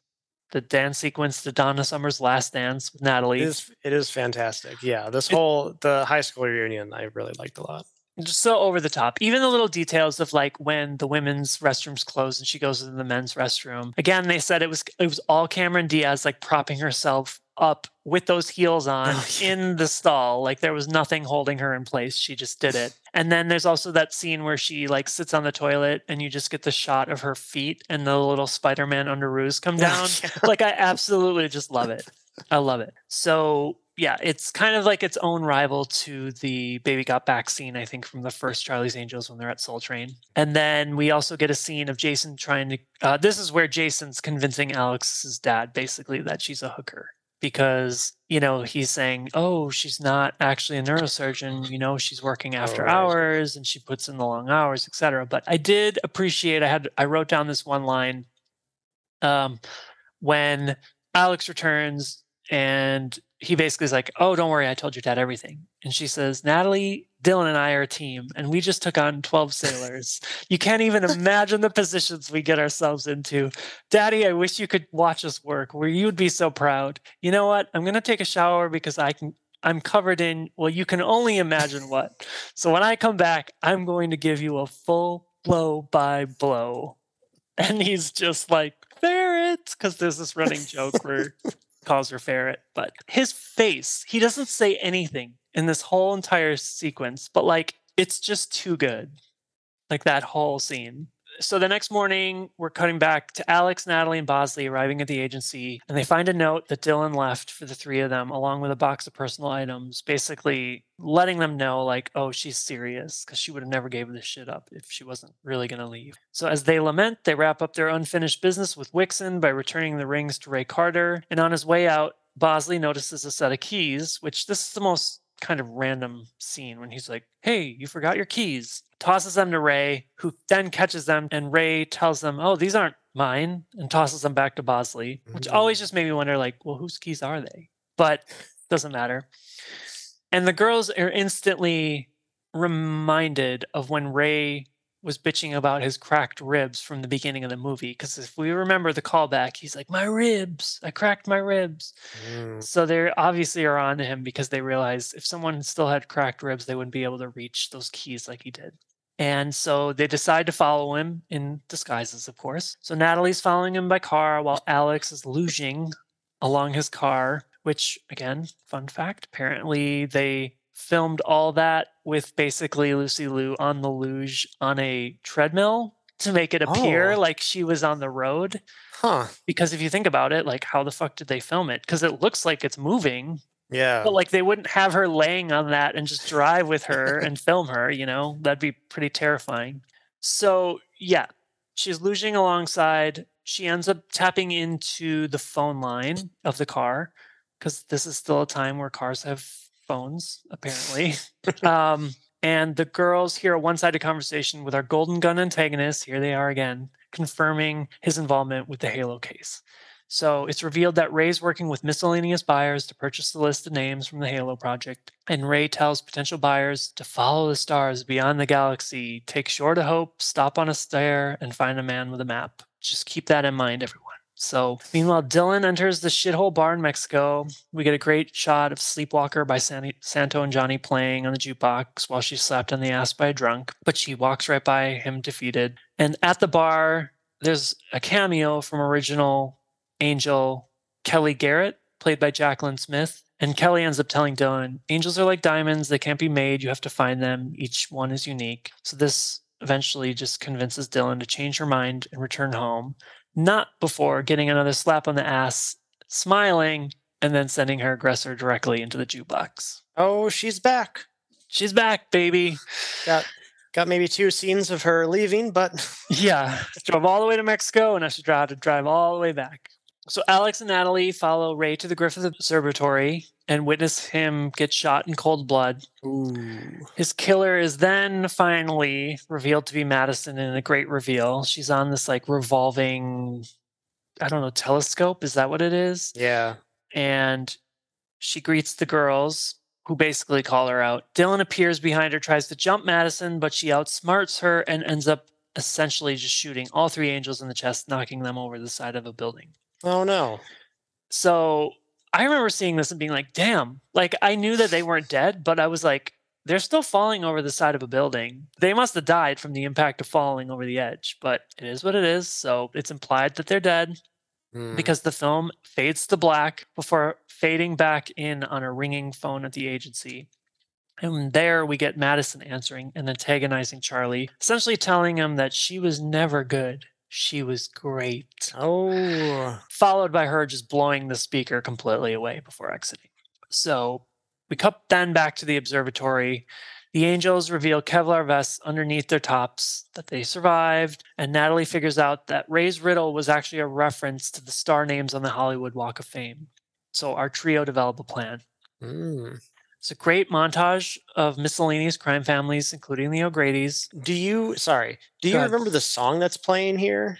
The dance sequence to Donna Summer's last dance with Natalie. it is it is fantastic. Yeah, this whole the high school reunion I really liked a lot. just so over the top. Even the little details of like when the women's restrooms close and she goes into the men's restroom. Again, they said it was it was all Cameron Diaz like propping herself up with those heels on Oh, in the stall. Like there was nothing holding her in place. She just did it. And then there's also that scene where she like sits on the toilet and you just get the shot of her feet and the little Spider-Man underoos come down. Yeah. like I absolutely just love it. I love it. So yeah, it's kind of like its own rival to the Baby Got Back scene, I think, from the first Charlie's Angels when they're at Soul Train. And then we also get a scene of Jason trying to. Uh, this is where Jason's convincing Alex's dad basically that she's a hooker because, you know, he's saying, oh, she's not actually a neurosurgeon. You know, she's working after right. hours and she puts in the long hours, etc. But I did appreciate, I had, I wrote down this one line. Um, when Alex returns and he basically is like, Oh, don't worry, I told your dad everything. And she says, Natalie, Dylan, and I are a team, and we just took on 12 sailors. you can't even imagine the positions we get ourselves into. Daddy, I wish you could watch us work where you would be so proud. You know what? I'm going to take a shower because I can. I'm covered in, well, you can only imagine what. So when I come back, I'm going to give you a full blow by blow. And he's just like, ferret, because there's this running joke where calls her ferret, but his face, he doesn't say anything in this whole entire sequence, but like it's just too good. Like that whole scene so the next morning, we're cutting back to Alex, Natalie, and Bosley arriving at the agency, and they find a note that Dylan left for the three of them, along with a box of personal items, basically letting them know, like, oh, she's serious, because she would have never gave this shit up if she wasn't really going to leave. So as they lament, they wrap up their unfinished business with Wixon by returning the rings to Ray Carter, and on his way out, Bosley notices a set of keys, which this is the most kind of random scene when he's like, Hey, you forgot your keys. Tosses them to Ray, who then catches them, and Ray tells them, Oh, these aren't mine, and tosses them back to Bosley, which mm-hmm. always just made me wonder, like, well, whose keys are they? But doesn't matter. And the girls are instantly reminded of when Ray was bitching about his cracked ribs from the beginning of the movie. Because if we remember the callback, he's like, "My ribs! I cracked my ribs." Mm. So they obviously are on to him because they realize if someone still had cracked ribs, they wouldn't be able to reach those keys like he did. And so they decide to follow him in disguises, of course. So Natalie's following him by car while Alex is luging along his car, which, again, fun fact, apparently they filmed all that with basically Lucy Liu on the luge on a treadmill to make it appear oh. like she was on the road. Huh. Because if you think about it, like how the fuck did they film it? Because it looks like it's moving. Yeah. But like they wouldn't have her laying on that and just drive with her and film her, you know? That'd be pretty terrifying. So yeah, she's luging alongside. She ends up tapping into the phone line of the car because this is still a time where cars have phones, apparently. um, and the girls hear a one sided conversation with our Golden Gun antagonist. Here they are again, confirming his involvement with the Halo case. So it's revealed that Ray's working with miscellaneous buyers to purchase the list of names from the Halo project. And Ray tells potential buyers to follow the stars beyond the galaxy, take shore to hope, stop on a stair, and find a man with a map. Just keep that in mind, everyone. So, meanwhile, Dylan enters the shithole bar in Mexico. We get a great shot of Sleepwalker by Santo and Johnny playing on the jukebox while she's slapped on the ass by a drunk, but she walks right by him defeated. And at the bar, there's a cameo from original Angel Kelly Garrett, played by Jaclyn Smith. And Kelly ends up telling Dylan, angels are like diamonds, they can't be made, you have to find them, each one is unique. So this eventually just convinces Dylan to change her mind and return home not before getting another slap on the ass, smiling, and then sending her aggressor directly into the jukebox. Oh, she's back. She's back, baby. Got got maybe two scenes of her leaving, but yeah, drove all the way to Mexico, and I should try to drive all the way back. So Alex and Natalie follow Ray to the Griffith Observatory and witness him get shot in cold blood. Ooh. His killer is then finally revealed to be Madison in a great reveal. She's on this like revolving, I don't know, telescope. Is that what it is? Yeah. And she greets the girls who basically call her out. Dylan appears behind her, tries to jump Madison, but she outsmarts her and ends up essentially just shooting all three angels in the chest, knocking them over the side of a building. Oh no. So I remember seeing this and being like, damn, like I knew that they weren't dead, but I was like, they're still falling over the side of a building. They must have died from the impact of falling over the edge, but it is what it is. So it's implied that they're dead mm. because the film fades to black before fading back in on a ringing phone at the agency. And there we get Madison answering and antagonizing Charlie, essentially telling him that she was never good she was great. Oh. Followed by her just blowing the speaker completely away before exiting. So we cut then back to the observatory. The angels reveal Kevlar vests underneath their tops that they survived, and Natalie figures out that Ray's riddle was actually a reference to the star names on the Hollywood Walk of Fame. So our trio develop a plan. Mm. It's a great montage of miscellaneous crime families, including the O'Grady's. Do you, sorry, do you remember the song that's playing here?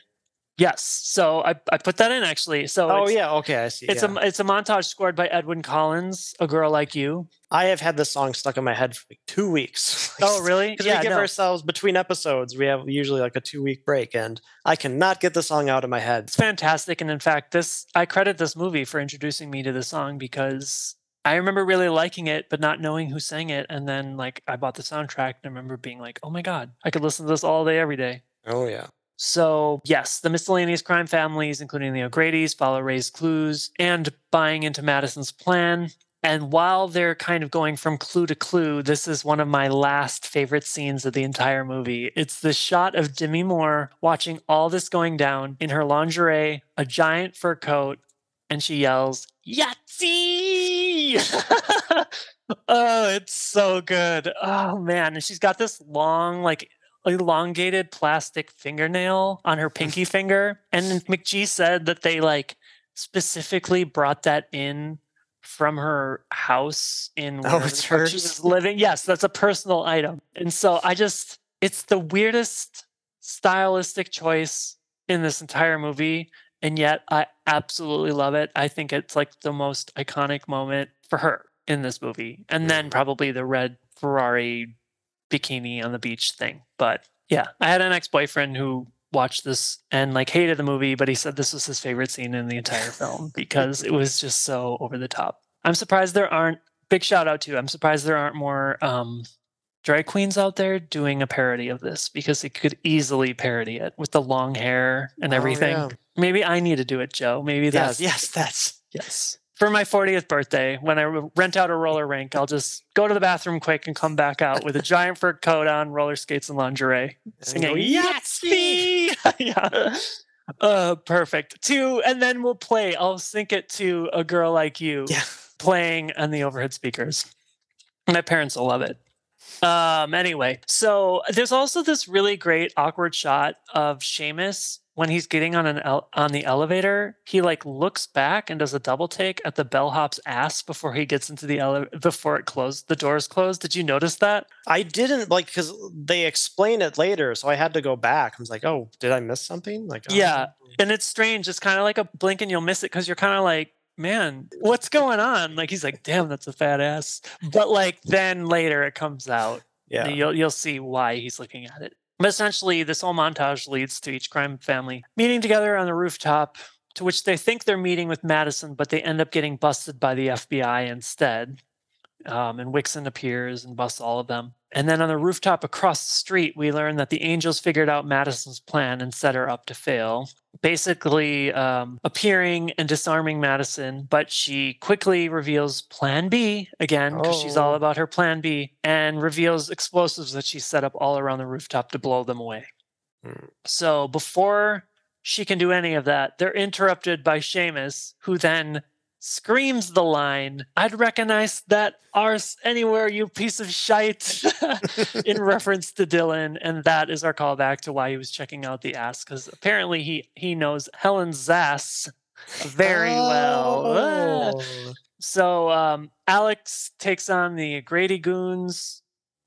Yes. So I, I put that in actually. So Oh yeah, okay, I see. it's yeah. a it's a montage scored by Edwyn Collins, A Girl Like You. I have had this song stuck in my head for like two weeks. Oh, really? Because Yeah, we give no. ourselves between episodes, we have usually like a two week break, and I cannot get the song out of my head. It's fantastic. And in fact, this I credit this movie for introducing me to the song because I remember really liking it, but not knowing who sang it. And then like I bought the soundtrack and I remember being like, oh my God, I could listen to this all day, every day. Oh yeah. So, yes, the miscellaneous crime families, including the O'Grady's, follow Ray's clues and buying into Madison's plan. And while they're kind of going from clue to clue, this is one of my last favorite scenes of the entire movie. It's the shot of Demi Moore watching all this going down in her lingerie, a giant fur coat, and she yells, Yahtzee! oh, it's so good. Oh, man. And she's got this long, like, elongated plastic fingernail on her pinky finger. And McG said that they like specifically brought that in from her house in Oh, wherever it's she was living. Yes, that's a personal item. And so I just it's the weirdest stylistic choice in this entire movie. And yet I absolutely love it. I think it's like the most iconic moment for her in this movie. And then probably the red Ferrari bikini on the beach thing. But yeah, I had an ex boyfriend who watched this and like hated the movie, but he said this was his favorite scene in the entire film because it was just so over the top. I'm surprised there aren't big shout out to. I'm surprised there aren't more um drag queens out there doing a parody of this because it could easily parody it with the long hair and Oh, everything. yeah. Maybe I need to do it, Joe. Maybe that's yes, that's Yes. For my 40th birthday, when I rent out a roller rink, I'll just go to the bathroom quick and come back out with a giant fur coat on, roller skates, and lingerie, singing Yahtzee! yeah. Uh, perfect. Two, and then we'll play. I'll sync it to a girl like you Yeah. playing on the overhead speakers. My parents will love it. Um, anyway, so there's also this really great awkward shot of Seamus when he's getting on an el- on the elevator. He like looks back and does a double take at the bellhop's ass before he gets into the elevator before it closed. The doors closed. Did you notice that? I didn't like because they explain it later, so I had to go back. I was like, "Oh, did I miss something?" Like, oh. Yeah. And it's strange. It's kind of like a blink and you'll miss it because you're kind of like, man, what's going on? Like he's like, damn, that's a fat ass. But like then later it comes out. yeah, you'll you'll see why he's looking at it. But essentially, this whole montage leads to each crime family meeting together on the rooftop, to which they think they're meeting with Madison, but they end up getting busted by the FBI instead. Um, and Wixon appears and busts all of them. And then on the rooftop across the street, we learn that the Angels figured out Madison's plan and set her up to fail, basically um, appearing and disarming Madison. But she quickly reveals Plan B again, because she's all Oh. about her Plan B, and reveals explosives that she set up all around the rooftop to blow them away. Hmm. So before she can do any of that, they're interrupted by Seamus, who then screams the line, I'd recognize that arse anywhere, you piece of shite, in reference to Dylan. And that is our callback to why he was checking out the ass, because apparently he, he knows Helen Zaas very well. Ah. Oh. So um, Alex takes on the Grady goons.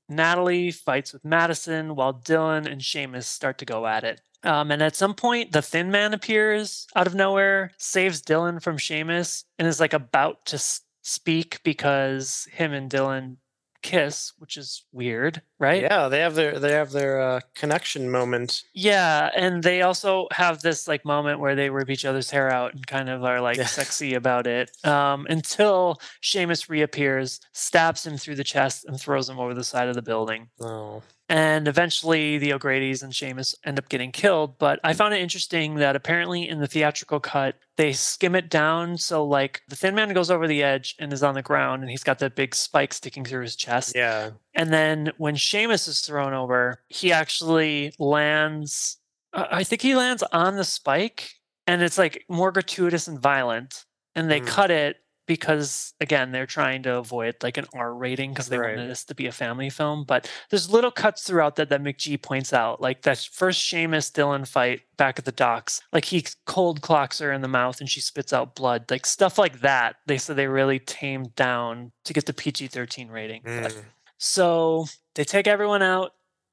Natalie fights with Madison while Dylan and Seamus start to go at it. Um, and at some point, the Thin Man appears out of nowhere, saves Dylan from Seamus, and is like about to speak because him and Dylan kiss, which is weird, right? Yeah, they have their they have their uh, connection moment. Yeah, and they also have this like moment where they rip each other's hair out and kind of are like Yeah. sexy about it. Um, until Seamus reappears, stabs him through the chest, and throws him over the side of the building. Oh, And eventually, the O'Grady's and Seamus end up getting killed. But I found it interesting that apparently in the theatrical cut, they skim it down. So, like, the Thin Man goes over the edge and is on the ground, and he's got that big spike sticking through his chest. yeah. And then when Seamus is thrown over, he actually lands. uh, I think he lands on the spike, and it's like more gratuitous and violent. And they Mm. cut it because, again, they're trying to avoid like an R rating because they Right. wanted this to be a family film. But there's little cuts throughout that that McG points out, like that first Seamus Dylan fight back at the docks. Like he cold clocks her in the mouth and she spits out blood, like stuff like that. They said they really tamed down to get the PG-13 rating. Mm. so they take everyone out,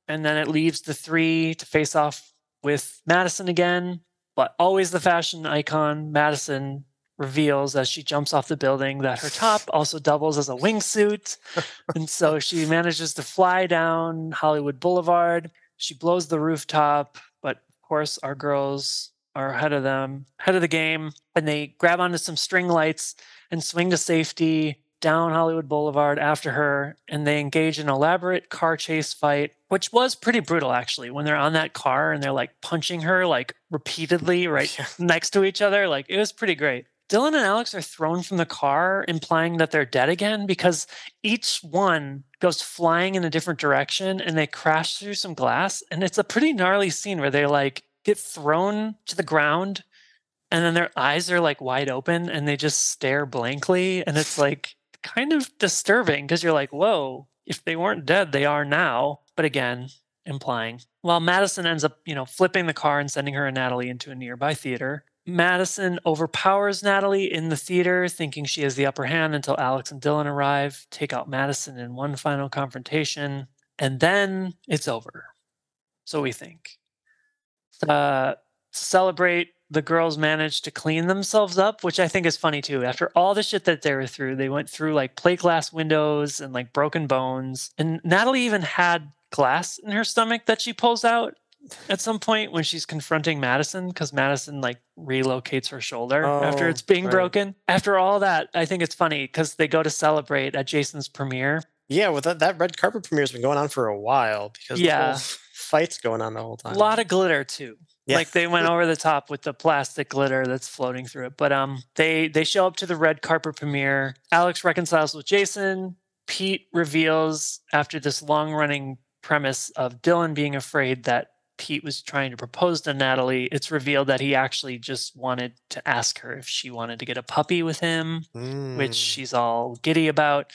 and then it leaves the three to face off with Madison again. But always the fashion icon, Madison reveals as she jumps off the building that her top also doubles as a wingsuit. and so she manages to fly down Hollywood Boulevard. She blows the rooftop, but of course, our girls are ahead of them, ahead of the game, and they grab onto some string lights and swing to safety down Hollywood Boulevard after her, and they engage in an elaborate car chase fight, which was pretty brutal actually. When they're on that car and they're like punching her like repeatedly right Yeah. next to each other, like it was pretty great. Dylan and Alex are thrown from the car, implying that they're dead again because each one goes flying in a different direction and they crash through some glass. And it's a pretty gnarly scene where they like get thrown to the ground and then their eyes are like wide open and they just stare blankly. And it's like kind of disturbing because you're like, whoa, if they weren't dead, they are now. But again, implying. While Madison ends up, you know, flipping the car and sending her and Natalie into a nearby theater. Madison overpowers Natalie in the theater, thinking she has the upper hand until Alex and Dylan arrive, take out Madison in one final confrontation, and then it's over. So we think. Uh, to celebrate, the girls managed to clean themselves up, which I think is funny too. After all the shit that they were through, they went through like plate glass windows and like broken bones. And Natalie even had glass in her stomach that she pulls out at some point when she's confronting Madison because Madison like relocates her shoulder after Oh, it's being right. broken. After all that, I think it's funny because they go to celebrate at Jason's premiere. Yeah, well, that, that red carpet premiere's been going on for a while because the Yeah. whole fight's going on the whole time. A lot of glitter too. Yeah. Like they went over the top with the plastic glitter that's floating through it. But um they they show up to the red carpet premiere. Alex reconciles with Jason. Pete reveals after this long running premise of Dylan being afraid that Pete was trying to propose to Natalie, it's revealed that he actually just wanted to ask her if she wanted to get a puppy with him which Mm. she's all giddy about.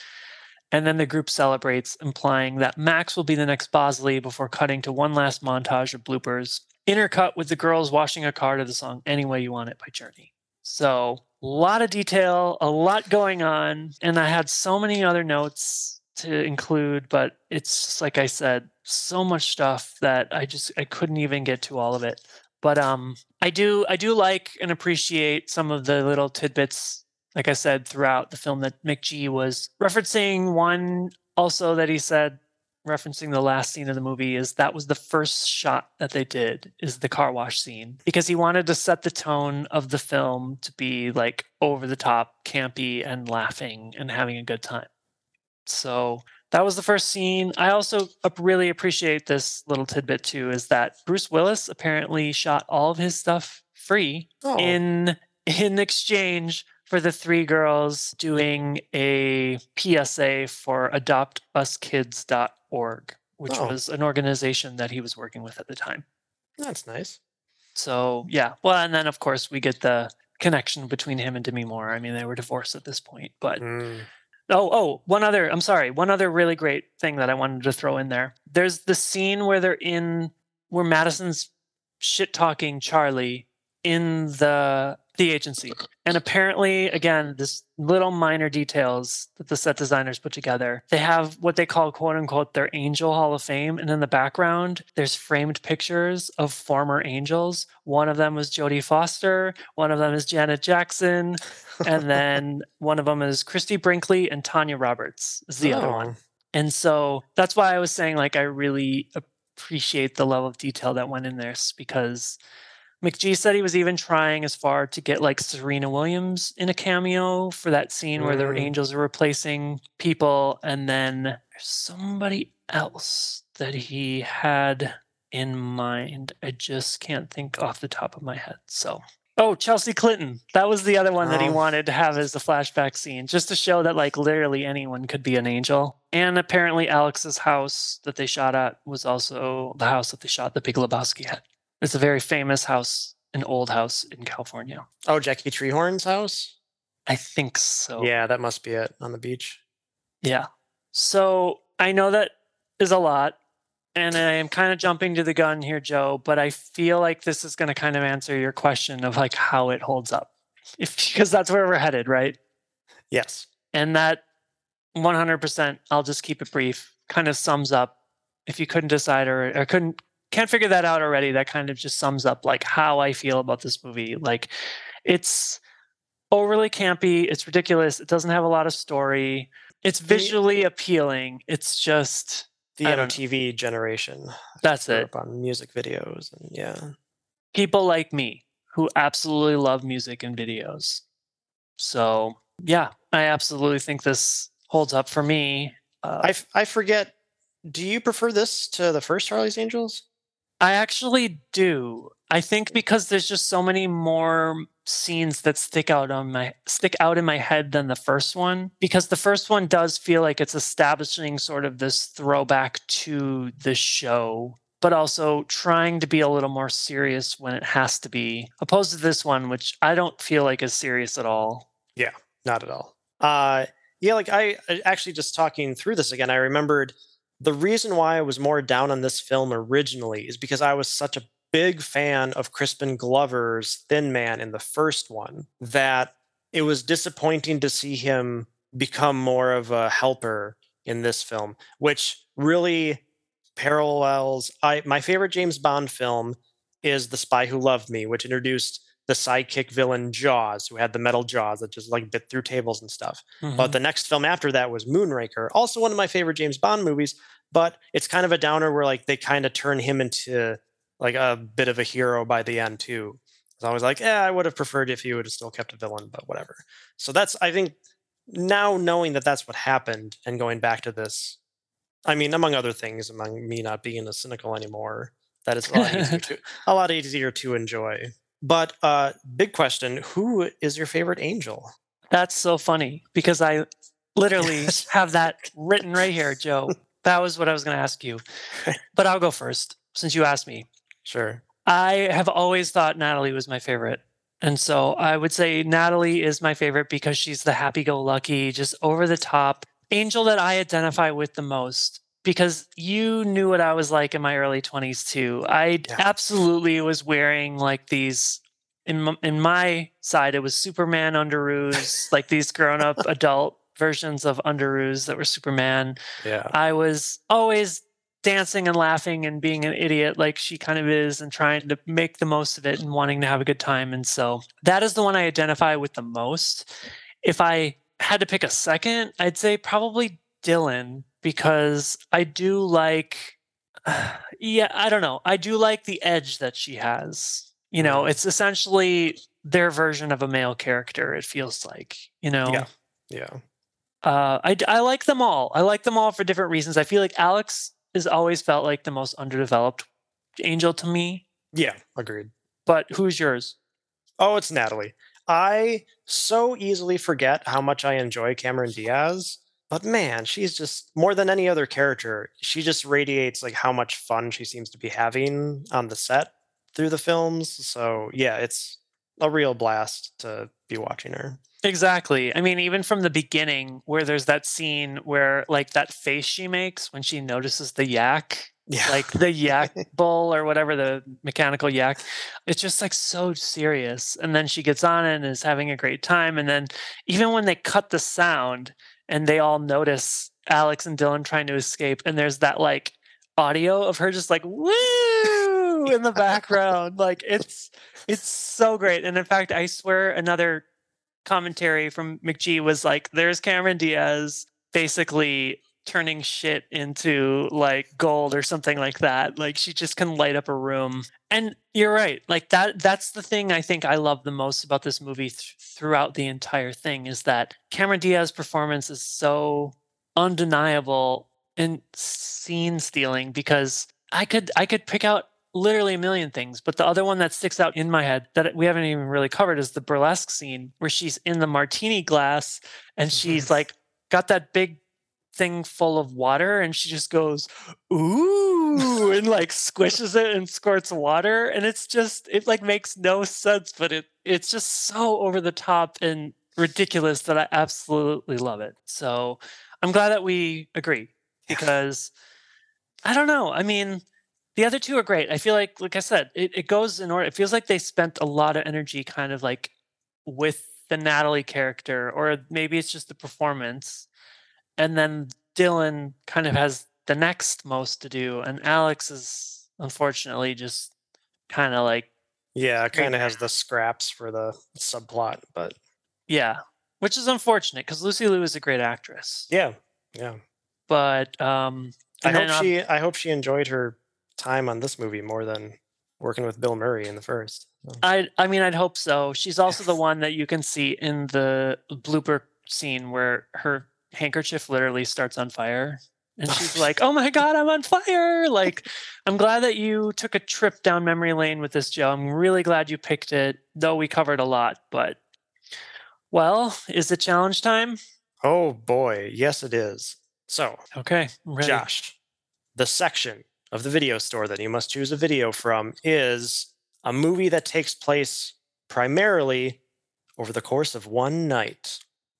And then the group celebrates, implying that Max will be the next Bosley before cutting to one last montage of bloopers, intercut with the girls washing a car to the song Any Way You Want It by Journey. So, a lot of detail, a lot going on. And I had so many other notes to include, but it's like I said, so much stuff that I just I couldn't even get to all of it. But um I do I do like and appreciate some of the little tidbits like I said, throughout the film that McG was referencing one also that he said, referencing the last scene of the movie, is that was the first shot that they did, is the car wash scene. Because he wanted to set the tone of the film to be like over the top, campy, and laughing and having a good time. So that was the first scene. I also really appreciate this little tidbit too, is that Bruce Willis apparently shot all of his stuff free Oh, in in exchange for the three girls doing a PSA for adoptuskids.org, which Oh. was an organization that he was working with at the time. that's nice. So, yeah. Well, and then of course we get the connection between him and Demi Moore. I mean, they were divorced at this point, but Mm. Oh, oh, one other, I'm sorry, one other really great thing that I wanted to throw in there. There's the scene where they're in where Madison's shit talking Charlie in the the agency. And apparently, again, this little minor details that the set designers put together. They have what they call quote unquote their angel hall of fame. And in the background, there's framed pictures of former angels. One of them was Jodie Foster, one of them is Janet Jackson, and then one of them is Christie Brinkley and Tanya Roberts is the other one. Oh, And so that's why I was saying like I really appreciate the level of detail that went in this because McG said he was even trying as far to get like Serena Williams in a cameo for that scene where the Mm. angels are replacing people and then there's somebody else that he had in mind. I just can't think off the top of my head. So Oh, Chelsea Clinton. That was the other one that he Oh. wanted to have as a flashback scene, just to show that like literally anyone could be an angel. And apparently Alex's house that they shot at was also the house that they shot the Big Lebowski at. It's a very famous house, an old house in California. oh, Jackie Treehorn's house? I think so. Yeah, that must be it on the beach. Yeah. So I know that is a lot. And I am kind of jumping to the gun here, Joe, but I feel like this is going to kind of answer your question of like how it holds up. If because that's where we're headed, right? Yes. And that 100%, I'll just keep it brief, kind of sums up if you couldn't decide or, or couldn't can't figure that out already, that kind of just sums up like how I feel about this movie. Like it's overly campy, it's ridiculous, it doesn't have a lot of story. It's visually appealing. It's just The I don't know. MTV generation. that's it. on music videos and yeah. People like me who absolutely love music and videos. So, yeah, I absolutely think this holds up for me. Uh, I, f- I forget. Do you prefer this to the first Charlie's Angels? I actually do. I think because there's just so many more scenes that stick out on my stick out in my head than the first one because the first one does feel like it's establishing sort of this throwback to the show but also trying to be a little more serious when it has to be opposed to this one which I don't feel like is serious at all. Yeah, not at all. Uh, yeah, like I actually just talking through this again, I remembered the reason why I was more down on this film originally is because I was such a big fan of Crispin Glover's Thin Man in the first one that it was disappointing to see him become more of a helper in this film, which really parallels I my favorite James Bond film is The Spy Who Loved Me, which introduced the sidekick villain Jaws, who had the metal jaws that just like bit through tables and stuff. But mm-hmm. the next film after that was Moonraker, also one of my favorite James Bond movies. But it's kind of a downer where like they kind of turn him into like a bit of a hero by the end too. I was like, yeah, I would have preferred if he would have still kept a villain, but whatever. So that's I think now knowing that that's what happened and going back to this, I mean, among other things, among me not being a cynical anymore, that is a lot easier to a lot easier to enjoy. But uh big question, who is your favorite angel? That's so funny because I literally have that written right here, Joe. That was what I was going to ask you. But I'll go first since you asked me. Sure. I have always thought Natalie was my favorite. And so I would say Natalie is my favorite because she's the happy go lucky, just over the top angel that I identify with the most. Because you knew what I was like in my early 20s too. I Yeah. absolutely was wearing like these. In my, in my side, it was Superman underoos, like these grown up adult versions of underoos that were Superman. Yeah. I was always dancing and laughing and being an idiot like she kind of is and trying to make the most of it and wanting to have a good time. And so that is the one I identify with the most. If I had to pick a second, I'd say probably Dylan because I do like, yeah, I don't know. I do like the edge that she has. You know, it's essentially their version of a male character, it feels like, you know? Yeah. Yeah. Uh, I, I like them all. I like them all for different reasons. I feel like Alex has always felt like the most underdeveloped angel to me. Yeah. Agreed. But who's yours? Oh, it's Natalie. I so easily forget how much I enjoy Cameron Diaz, but man, she's just more than any other character. She just radiates like how much fun she seems to be having on the set through the films. So yeah, it's a real blast to be watching her. Exactly. I mean, even from the beginning, where there's that scene where, like, that face she makes when she notices the yak, Yeah. like the yak bull or whatever, the mechanical yak, it's just like so serious. And then she gets on it and is having a great time. And then even when they cut the sound and they all notice Alex and Dylan trying to escape, and there's that like audio of her just like woo! in the background, like it's it's so great. And in fact, I swear another commentary from McG was like, there's Cameron Diaz basically turning shit into like gold or something like that. Like she just can light up a room. And you're right. Like that that's the thing I think I love the most about this movie th- throughout the entire thing is that Cameron Diaz's performance is so undeniable and scene stealing because I could I could pick out literally a million things. But the other one that sticks out in my head that we haven't even really covered is the burlesque scene where she's in the martini glass and she's Mhm. like got that big thing full of water and she just goes ooh and like squishes it and squirts water and it's just it like makes no sense but it it's just so over the top and ridiculous that I absolutely love it. So I'm glad that we agree because I don't know. I mean, the other two are great. I feel like, like I said, it, it goes in order. It feels like they spent a lot of energy kind of like with the Natalie character, or maybe it's just the performance. And then Dylan kind of has the next most to do, and Alex is unfortunately just kind of like Yeah, kind of has the scraps for the subplot, but yeah, which is unfortunate because Lucy Liu is a great actress. yeah, yeah. But um, I hope um, she I hope she enjoyed her time on this movie more than working with Bill Murray in the first. So, I I mean I'd hope so. She's also the one that you can see in the blooper scene where her handkerchief literally starts on fire. And she's like, "Oh my god, I'm on fire!" Like, I'm glad that you took a trip down memory lane with this, Joe. I'm really glad you picked it, though we covered a lot. But, well, is it challenge time? Oh boy, yes it is. So, Okay, ready. Josh, the section of the video store that you must choose a video from is a movie that takes place primarily over the course of one night.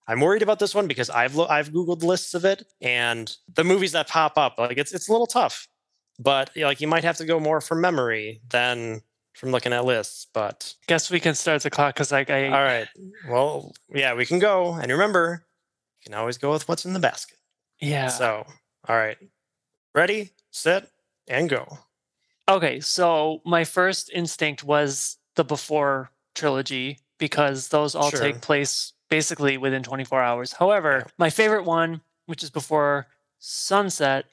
I'm worried about this one because I've lo- I've googled lists of it and the movies that pop up like it's it's a little tough. But you know, like you might have to go more from memory than from looking at lists, but Guess we can start the clock because like I all right. Well, yeah, we can go. And remember, you can always go with what's in the basket. yeah. So, all right. Ready, set, and go. Okay, so my first instinct was the before trilogy because those all Sure. take place basically within 24 hours. However, my favorite one, which is before sunset,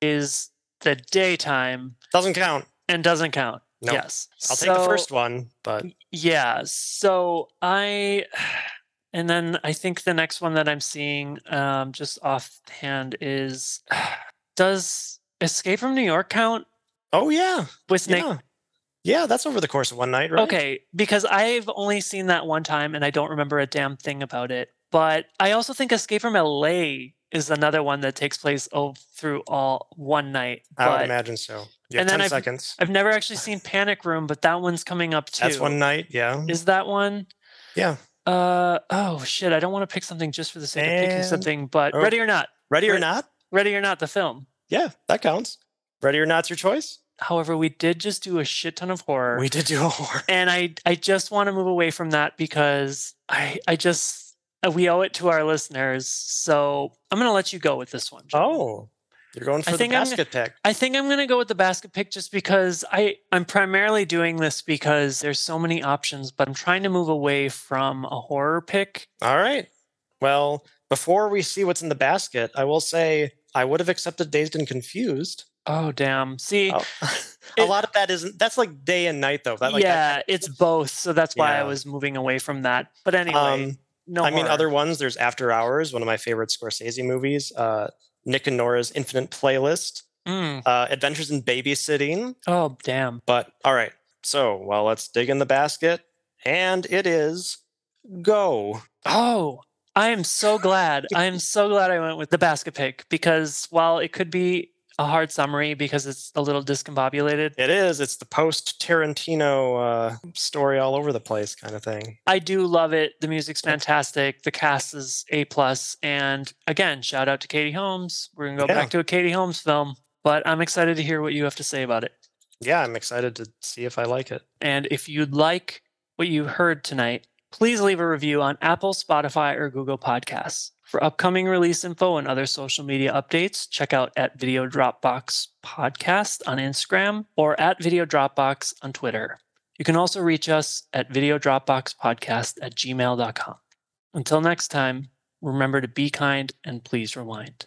is the daytime Doesn't count. and doesn't count. Nope. Yes. I'll take the first one, but Yeah. So I, and then I think the next one that I'm seeing, um, just offhand, is does Escape from New York count oh yeah, with Nick? yeah, yeah. That's over the course of one night, right? Okay, because I've only seen that one time and I don't remember a damn thing about it. But I also think Escape from LA is another one that takes place oh, through all one night. I would imagine so. Yeah, and then ten I've- seconds. I've never actually seen Panic Room, but that one's coming up too. That's one night. Yeah, Is that one? yeah. Uh oh shit! I don't want to pick something just for the sake of picking something. But oh. Ready or Not, Ready or Right. not? Ready or Not, the film. Yeah, that counts. Ready or not's your choice. However, we did just do a shit ton of horror. We did do a horror. and I I just want to move away from that because I I just uh, we owe it to our listeners. So I'm gonna let you go with this one. Joe. Oh, you're going I for the think I'm- basket pick. I think I'm gonna go with the basket pick just because I I'm primarily doing this because there's so many options, but I'm trying to move away from a horror pick. All right. Well, before we see what's in the basket, I will say I would have accepted Dazed and Confused. Oh damn! See, Oh. a It- lot of that isn't. That's like day and night, though. That, like, yeah, kind it's both, so that's why I was moving away from that. But anyway, Um, no. I mean, other ones. There's After Hours, one of my favorite Scorsese movies. Uh, Nick and Nora's Infinite Playlist. Mm. Uh, Adventures in Babysitting. Oh damn! But all right. So, well, let's dig in the basket, and it is go. Oh, I am so glad. I am so glad I went with the basket pick because while it could be a hard summary because it's a little discombobulated, It is. It's the post Tarantino uh, story all over the place kind of thing. I do love it. The music's fantastic. The cast is A plus. and again, shout out to Katie Holmes. We're gonna go Yeah. back to a Katie Holmes film, but I'm excited to hear what you have to say about it. Yeah, I'm excited to see if I like it. And if you'd like what you heard tonight, please leave a review on Apple, Spotify, or Google Podcasts. For upcoming release info and other social media updates, check out at Video Dropbox Podcast on Instagram or at Video Dropbox on Twitter. You can also reach us at videodropboxpodcast at gmail.com. Until next time, remember to be kind and please rewind.